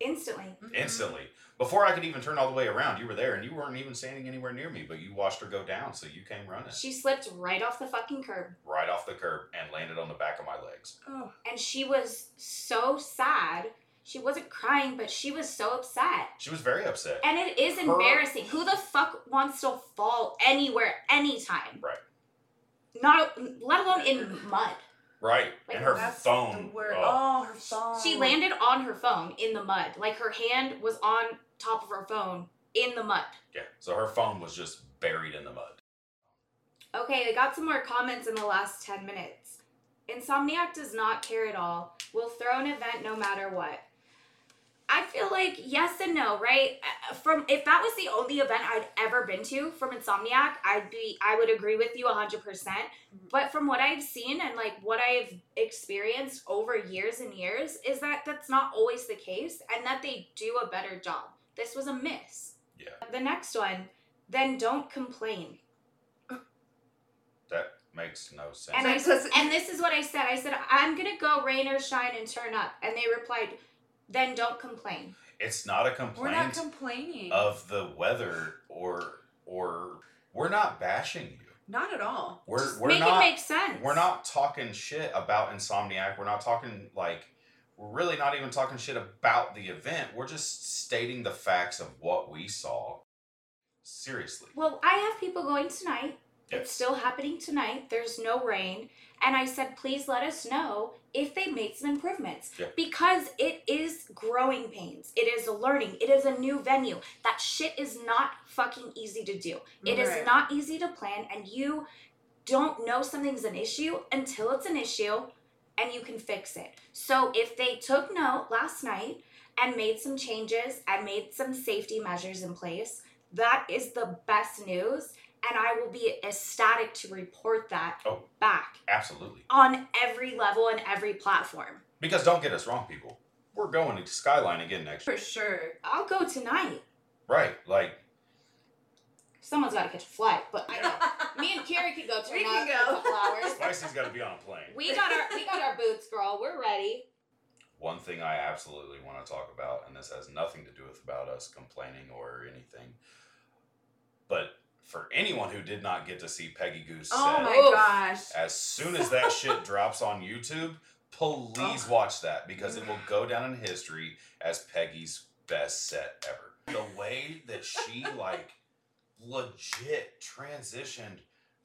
Instantly. Mhm. instantly. Before I could even turn all the way around, you were there, and you weren't even standing anywhere near me, but you watched her go down, so you came running She slipped right off the fucking curb. right off the curb and landed on the back of my legs. Oh. and she was so sad. She wasn't crying, but she was so upset. She was very upset. And it is Her- embarrassing. Who the fuck wants to fall anywhere, anytime? Right. Not, let alone in mud. Right, Like, and her phone. Oh, Oh, her phone. She landed on her phone in the mud. Like her hand was on top of her phone in the mud. yeah, so her phone was just buried in the mud. Okay, I got some more comments in the last 10 minutes. Insomniac does not care at all. Will throw an event no matter what. I feel like yes and no, right? Uh, From if that was the only event I'd ever been to from Insomniac, I'd be I would agree with you 100%. But from what I've seen and like what I've experienced over years and years is that that's not always the case and that they do a better job. This was a miss. Yeah. The next one, then don't complain. That makes no sense. And I said, and this is what I said. I said, I'm gonna go rain or shine and turn up. And they replied, then don't complain. it's not a complaint. We're not complaining. of the weather or or we're not bashing you. not at all. We're Just we're make not it make sense. we're not talking shit about Insomniac. We're not talking like we're really not even talking shit about the event. We're just stating the facts of what we saw. Seriously. Well, I have people going tonight. Yeah. It's still happening tonight. There's no rain. And I said, please let us know if they made some improvements. Yeah. Because it is growing pains. It is learning. It is a new venue. That shit is not fucking easy to do. It is Right. not easy to plan. And you don't know something's an issue until it's an issue and you can fix it. So if they took note last night and made some changes and made some safety measures in place, that is the best news. And I will be ecstatic to report that Oh. back Absolutely. on every level and every platform. Because don't get us wrong, people. We're going to Skyline again next year. For sure. I'll go tonight. Right. Like Someone's got to catch a flight, but I know. Me and Carrie could go We tonight can for a go. couple hours. Spicy's gotta be on a plane. We got our we got our boots, girl. We're ready. One thing I absolutely want to talk about, and this has nothing to do with about us complaining or anything, but for anyone who did not get to see Peggy Gou's Oh set, my gosh. as soon as that shit drops on YouTube, please watch that because it will go down in history as Peggy's best set ever. The way that she like legit transitioned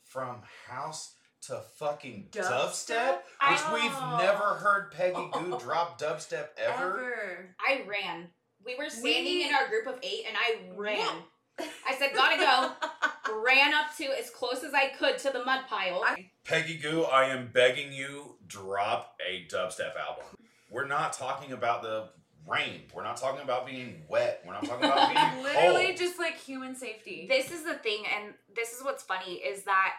from house to fucking dubstep, Dubstep? which Oh. we've never heard Peggy Gou drop dubstep ever. Ever. I ran. We were standing We- in our group of eight, and I ran. I said, "Gotta go." Ran up to as close as I could to the mud pile. Peggy Gou, I am begging you, drop a dubstep album. We're not talking about the rain. We're not talking about being wet. We're not talking about being Literally cold. just like human safety. This is the thing, and this is what's funny is that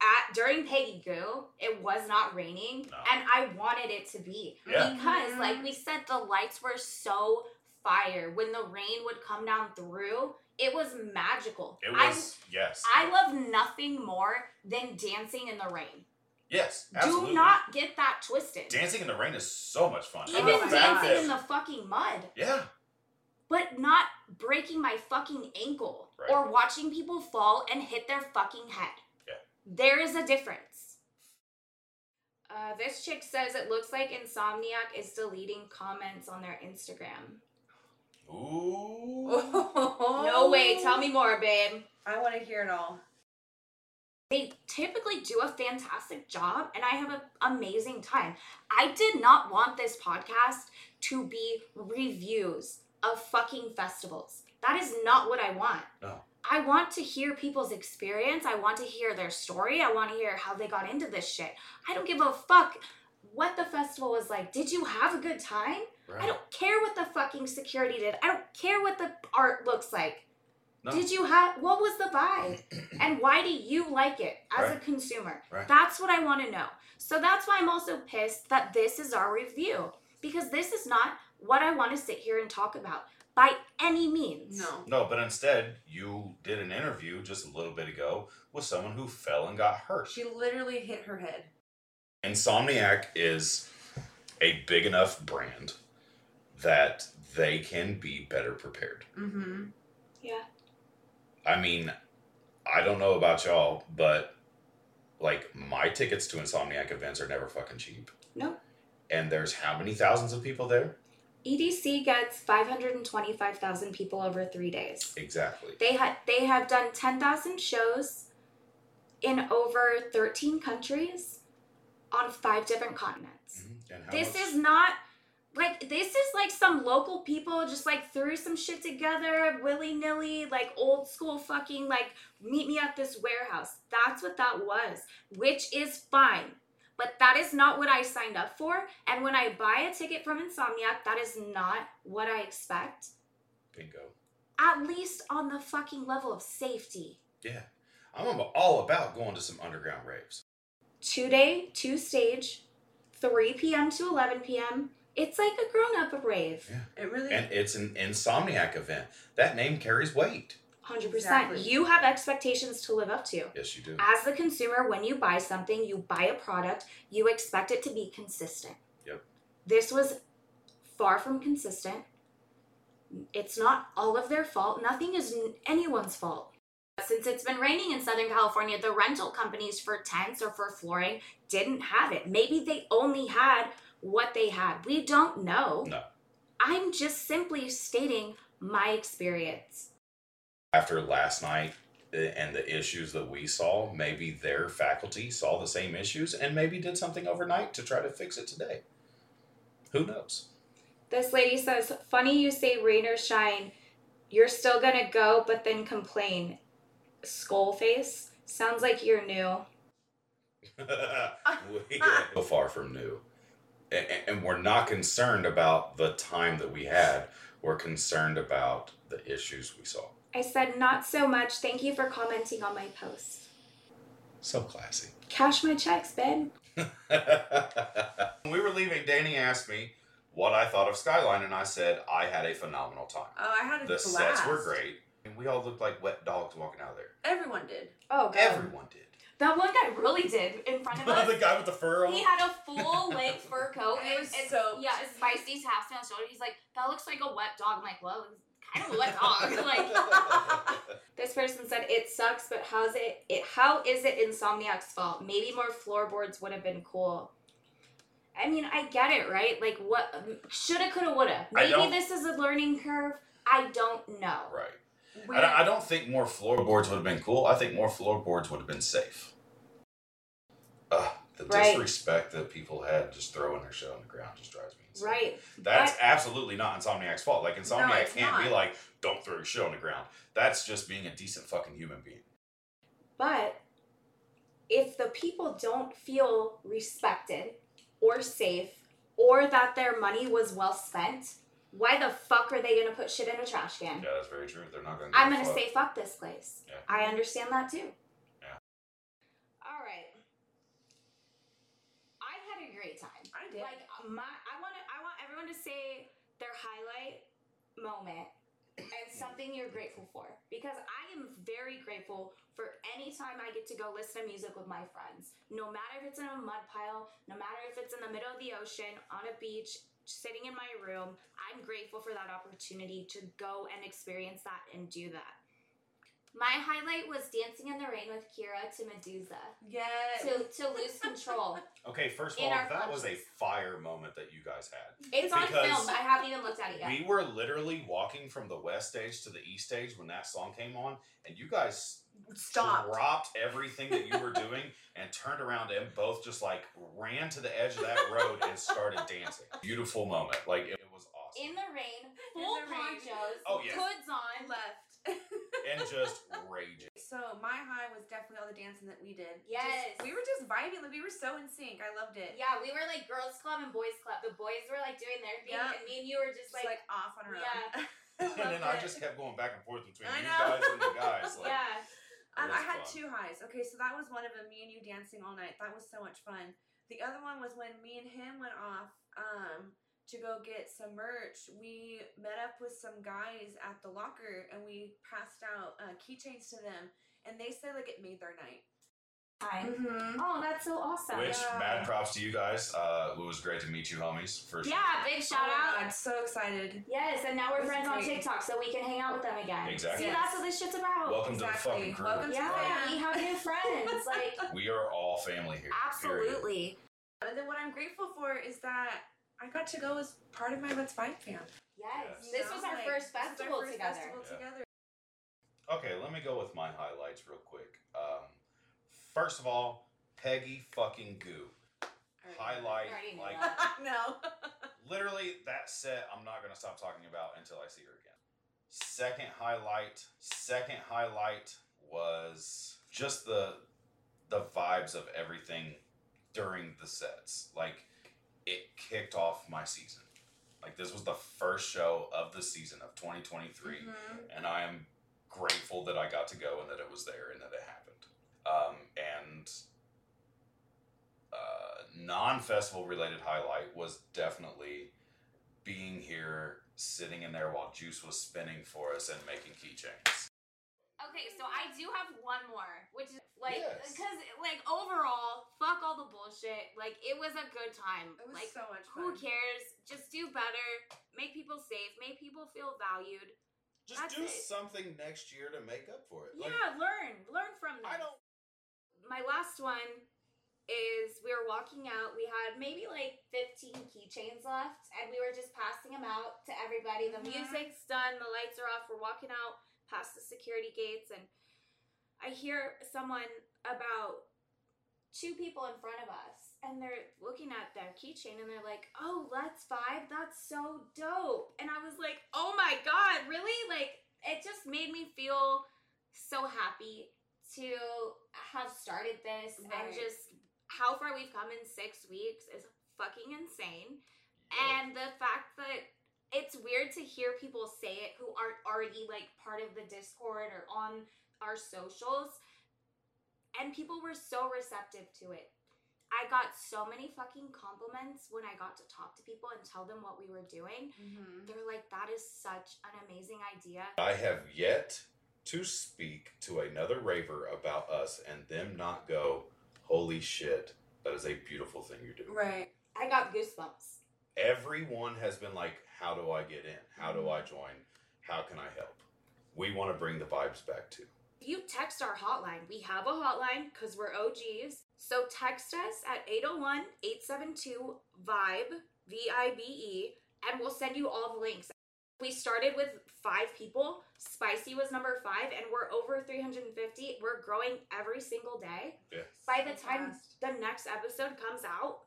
at during Peggy Gou, it was not raining, No. and I wanted it to be Yeah. because, like mm-hmm. we said, the lights were so fire. When the rain would come down through, it was magical. It I- was yes. I love nothing more than dancing in the rain. yes, absolutely. Do not get that twisted. Dancing in the rain is so much fun. Even Oh dancing gosh. in the fucking mud, Yeah. but not breaking my fucking ankle Right. or watching people fall and hit their fucking head. Yeah. There is a difference. Uh, this chick says it looks like Insomniac is deleting comments on their Instagram. Ooh. No way, tell me more, babe. I want to hear it all. they typically do a fantastic job and I have an amazing time. I did not want this podcast to be reviews of fucking festivals. That is not what I want. No. I want to hear people's experience. I want to hear their story. I want to hear how they got into this shit. I don't give a fuck what the festival was like. Did you have a good time? Right. I don't care what the fucking security did. I don't care what the art looks like. No. Did you have what was the vibe? and why do you like it as a consumer? Right. That's what I want to know. So that's why I'm also pissed that this is our review because this is not what I want to sit here and talk about by any means. No. No, but instead, you did an interview just a little bit ago with someone who fell and got hurt. She literally hit her head. Insomniac is a big enough brand that they can be better prepared. Mm-hmm. Yeah. I mean, I don't know about y'all, but like my tickets to Insomniac events are never fucking cheap. No. And there's how many thousands of people there? EDC gets 525,000 people over 3 days. Exactly. They had they have done 10,000 shows in over 13 countries on 5 different continents. Mhm. And how This much- is not like this is like some local people just like threw some shit together willy nilly, like old school fucking like meet me at this warehouse. That's what that was, which is fine. But that is not what I signed up for. And when I buy a ticket from Insomniac, that is not what I expect. bingo. At least on the fucking level of safety. Yeah. I'm all about going to some underground raves. Two day, two stage, 3 p.m. to 11 p.m. It's like a grown up rave. Yeah. It really. And it's an Insomniac event. That name carries weight. 100%. Exactly. You have expectations to live up to. Yes, you do. As the consumer, when you buy something, you buy a product, you expect it to be consistent. Yep. This was far from consistent. It's not all of their fault. Nothing is anyone's fault. Since it's been raining in Southern California, the rental companies for tents or for flooring didn't have it. Maybe they only had what they had. We don't know. No. I'm just simply stating my experience. After last night uh, and the issues that we saw, maybe their faculty saw the same issues and maybe did something overnight to try to fix it today. Who knows? This lady says, Funny you say rain or shine. You're still gonna go, but then complain. Skull face. Sounds like you're new. we are so far from new. And, and we're not concerned about the time that we had. We're concerned about the issues we saw. I said, Not so much. Thank you for commenting on my post. So classy. Cash my checks, Ben. when we were leaving, Danny asked me what I thought of Skyline, and I said I had a phenomenal time. oh, I had a The blast. sets were great, and we all looked like wet dogs walking out of there. Everyone did. Oh, God. Everyone did. That one guy really did in front of us. the guy with the fur on. He had a full length fur coat. It was and- soaked. Yeah, Spicy's half on his shoulder. He's like, that looks like a wet dog. I'm like, well, it's kind of a wet dog. like, this person said it sucks, but how's it? It how is it Insomniac's fault? Maybe more floorboards would have been cool. I mean, I get it, right? Like, what shoulda, coulda, woulda. Maybe this is a learning curve. I don't know. right. I don't, I don't think more floorboards would have been cool. I think more floorboards would have been safe. Ugh, the Right. disrespect that people had just throwing their shit on the ground just drives me insane. Right. That's absolutely not Insomniac's fault. Like Insomniac it's can't be like, don't throw your shit on the ground. That's just being a decent fucking human being. But if the people don't feel respected or safe or that their money was well spent, Why the fuck are they gonna put shit in a trash can? Yeah, that's very true. They're not going. To. I'm gonna say fuck this place. Yeah. I understand that too. Yeah. All right. I had a great time. I did. Like my, I want to, I want everyone to say their highlight moment and something you're grateful for because I am very grateful for any time I get to go listen to music with my friends. No matter if it's in a mud pile, no matter if it's in the middle of the ocean, on a beach, sitting in my room, I'm grateful for that opportunity to go and experience that and do that. My highlight was dancing in the rain with Kira to Meduza yes. to to lose control. Okay, first of all, our that was a fire moment that you guys had. It's on Because film. I haven't even looked at it yet. We were literally walking from the west stage to the east stage when that song came on, and you guys Stopped. dropped everything that you were doing and turned around and both just like ran to the edge of that road and started dancing. Beautiful moment. Like it, it was awesome. in the rain, full the rain. ponchos, Oh, yeah. hoods on. left. And just raging. so my high was definitely all the dancing that we did. Yes. Just- we were just vibing. Like we were so in sync. I loved it. Yeah, we were like girls club and boys club. The boys were like doing their thing, Yeah. and me and you were just Just like, like, off on our own. Yeah. own. And then Loved I just kept going back and forth between I you guys and the guys. Like, yeah. Um, I had fun. two highs. Okay, so that was one of them. Me and you dancing all night. That was so much fun. The other one was when me and him went off um, to go get some merch. We met up with some guys at the locker and we passed out uh, keychains to them, and they said like it made their night. Time. Mm-hmm. Oh, that's so awesome. Which Yeah. mad props to you guys. Uh, it was great to meet you, homies. For sure. Yeah, big shout out. I'm so excited. Yes, and now we're It was friends on. TikTok, so we can hang out with them again. Exactly. See, that's what this shit's about. Welcome to the Exactly. fucking crew. Welcome yeah, Yeah. we have new friends. Like, We are all family here. period. absolutely. And then what I'm grateful for is that I got to go as part of my Let's Vibe fam. Yes. Yes. This was our like, first this was our festival first together. festival Yeah. together. Okay, let me go with my highlights real quick. Um, first of all, Peggy fucking Gou. Highlight, I already knew like no. literally that set I'm not gonna stop talking about until I see her again. Second highlight, second highlight was just the the vibes of everything during the sets. Like it kicked off my season. Like this was the first show of the season of 2023 Mhm. and I am grateful that I got to go and that it was there and that it happened. Um, and uh, non-festival related highlight was definitely being here, sitting in there while Juice was spinning for us and making keychains. Okay, so I do have one more, which is like, Yes. because like overall, fuck all the bullshit. Like it was a good time. It was like so much Fun. who cares? Just do better. Make people safe. Make people feel valued. Just That's do it. something next year to make up for it. Like, yeah, learn, learn from them. I don't. My last one is we were walking out. We had maybe like 15 keychains left, and we were just passing them out to everybody. The Mhm. music's done, the lights are off. We're walking out past the security gates, and I hear someone about two people in front of us, and they're looking at their keychain, and they're like, "Oh, let's vibe. That's so dope." And I was like, "Oh my god, really?" Like it just made me feel so happy to have started this and just how far we've come in six weeks is fucking insane. And the fact that it's weird to hear people say it who aren't already like part of the Discord or on our socials. And people were so receptive to it. I got so many fucking compliments when I got to talk to people and tell them what we were doing. Mhm. They're like, that is such an amazing idea. I have yet to speak to another raver about us and them not go, holy shit, that is a beautiful thing you're doing. Right. I got goosebumps. Everyone has been like, how do I get in? How do I join? How can I help? We want to bring the vibes back too. You text our hotline. We have a hotline because we're OGs. So text us at 801 872 VIBE, V I B E, and we'll send you all the links. We started with five people. Spicy was number five, and we're over 350. We're growing every single day. Yeah. By the time the next episode comes out,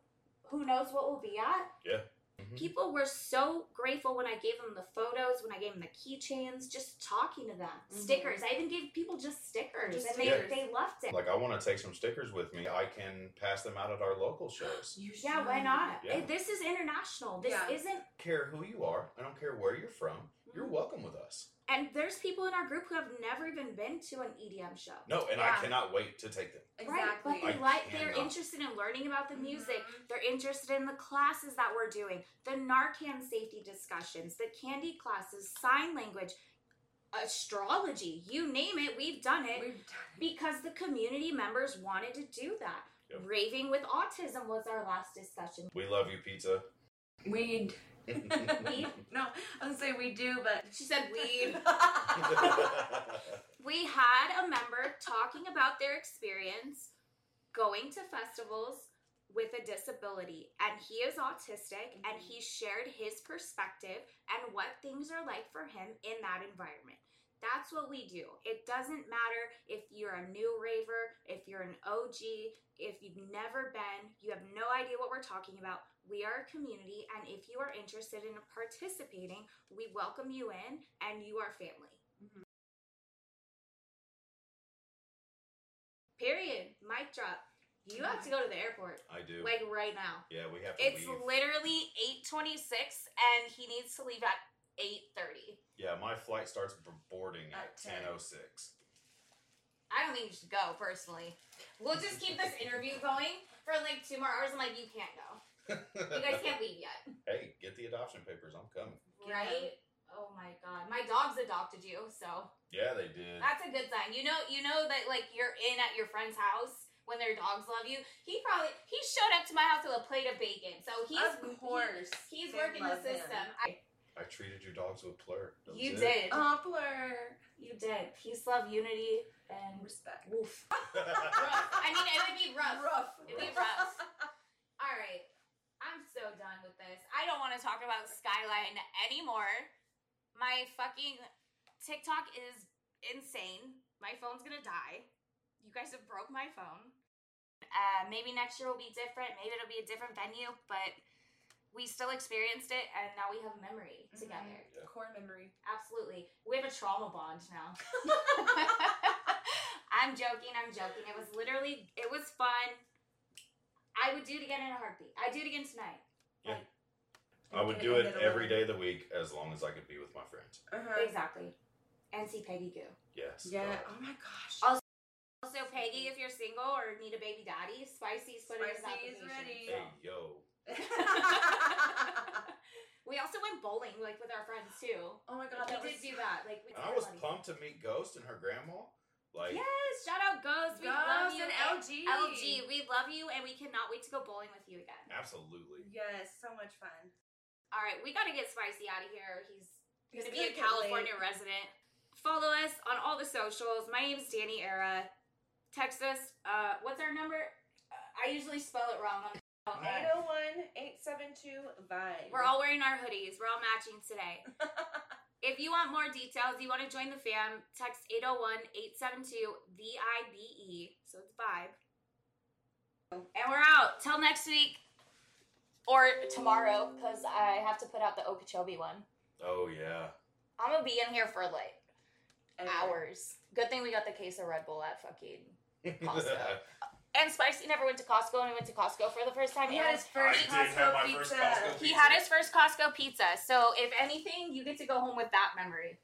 who knows what we'll be at? Yeah. Mhm. People were so grateful when I gave them the photos, when I gave them the keychains, just talking to them. Mhm. Stickers. I even gave people just stickers, Just and stickers. they they loved it. Like I want to take some stickers with me. I can pass them out at our local shows. Yeah, why not? Yeah. This is international. This Yeah. isn't. Care who you are. I don't care where you're from. You're Mhm. welcome with us. And there's people in our group who have never even been to an EDM show. No, and Yeah. I cannot wait to take them. Right, Exactly. but they like they're interested in learning about the music. Mhm. They're interested in the classes that we're doing, the Narcan safety discussions, the candy classes, sign language, astrology, you name it, we've done it We've done it. because the community members wanted to do that. Yep. Raving with autism was our last discussion. We love you, pizza. Weed. no, I was say we do, but She said weed. we had a member talking about their experience going to festivals with a disability and he is autistic and mm-hmm. he shared his perspective and what things are like for him in that environment. That's what we do. It doesn't matter if you're a new raver if you're an og if you've never been you have no idea what we're talking about we are a community and if you are interested in participating we welcome you in and you are family Mhm. Period. Mic drop. You have to go to the airport, I do. like right now. Yeah, we have to It's leave. literally eight twenty six, and he needs to leave at eight thirty. yeah, my flight starts boarding at At 10. Ten six. I don't think you should go personally. We'll just keep this interview going for like two more hours. I'm like, you can't go. You guys can't leave yet, Hey, get the adoption papers. I'm coming. Right? Oh my god, my dogs adopted you, so Yeah, they did. that's a good sign. You know, you know that like you're in at your friend's house when their dogs love you. He probably he showed up to my house with a plate of bacon, so he's of course. he- he's they working the love him. system. I, I treated your dogs with plur. That was you it. did. Oh, blur. You did. Peace, love, unity, and Respect. woof. rough. I mean, it would be rough. Rough. It'd be rough. All right. I'm so done with this. I don't want to talk about Skyline anymore. My fucking TikTok is insane. My phone's gonna die. You guys have broke my phone. Uh, maybe next year will be different. Maybe it'll be a different venue, but we still experienced it, and now we have a memory together. Yeah. Core memory. Absolutely. We have a trauma bond now. I'm joking, I'm joking. It was literally it was fun. I would do it again in a heartbeat. I'd do it again tonight. Yeah. Like, I would do it every day of the week as long as I could be with my friends. Uh-huh. exactly. And see Peggy Gou. Yes. Yeah. Oh. Oh my gosh. Also- Also, Peggy, if you're single or need a baby daddy, Spicy's put in his application. ready. Hey, yo. we also went bowling like with our friends too. oh my god. that we was did do that. Like we I was pumped to meet Ghost and her grandma. Like, Yes, shout out Ghost. We love Ghost you. and LG. LG, we love you, and we cannot wait to go bowling with you again. absolutely. Yes, so much fun. All right, we got to get Spicy out of here. He's He's going to be a gonna get California late. resident. Follow us on all the socials. My name is Danny Era. Text us. Uh, what's our number? Uh, I usually spell it wrong. I'm- uh, 801-872-VIBE. We're all wearing our hoodies. We're all matching today. If you want more details, you want to join the fam, text 801-872-VIBE. E. So it's vibe. And we're out. Till next week. Or tomorrow, because I have to put out the Okeechobee one. Oh, yeah. I'm gonna be in here for like Okay. hours. Good thing we got the case of Red Bull at fucking Costco. and Spicy never went to Costco and he went to Costco for the first time. He had his first I did have Costco my first pizza. He had his first Costco pizza. So if anything, you get to go home with that memory.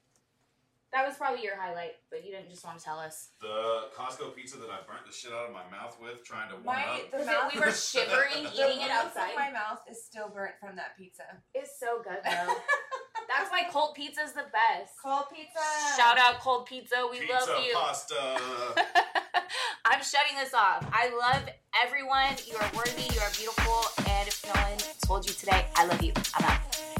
That was probably your highlight, but you didn't just want to tell us. The Costco pizza that I burnt the shit out of my mouth with trying to warm My up. the mouth, we were shivering eating it outside. my mouth is still burnt from that pizza. It's so good though. That's why cold pizza is the best. Cold pizza. Shout out cold pizza. We pizza love you. pasta. I'm shutting this off. I love everyone. You are worthy. You are beautiful. And if no one told you today, I love you. I'm out.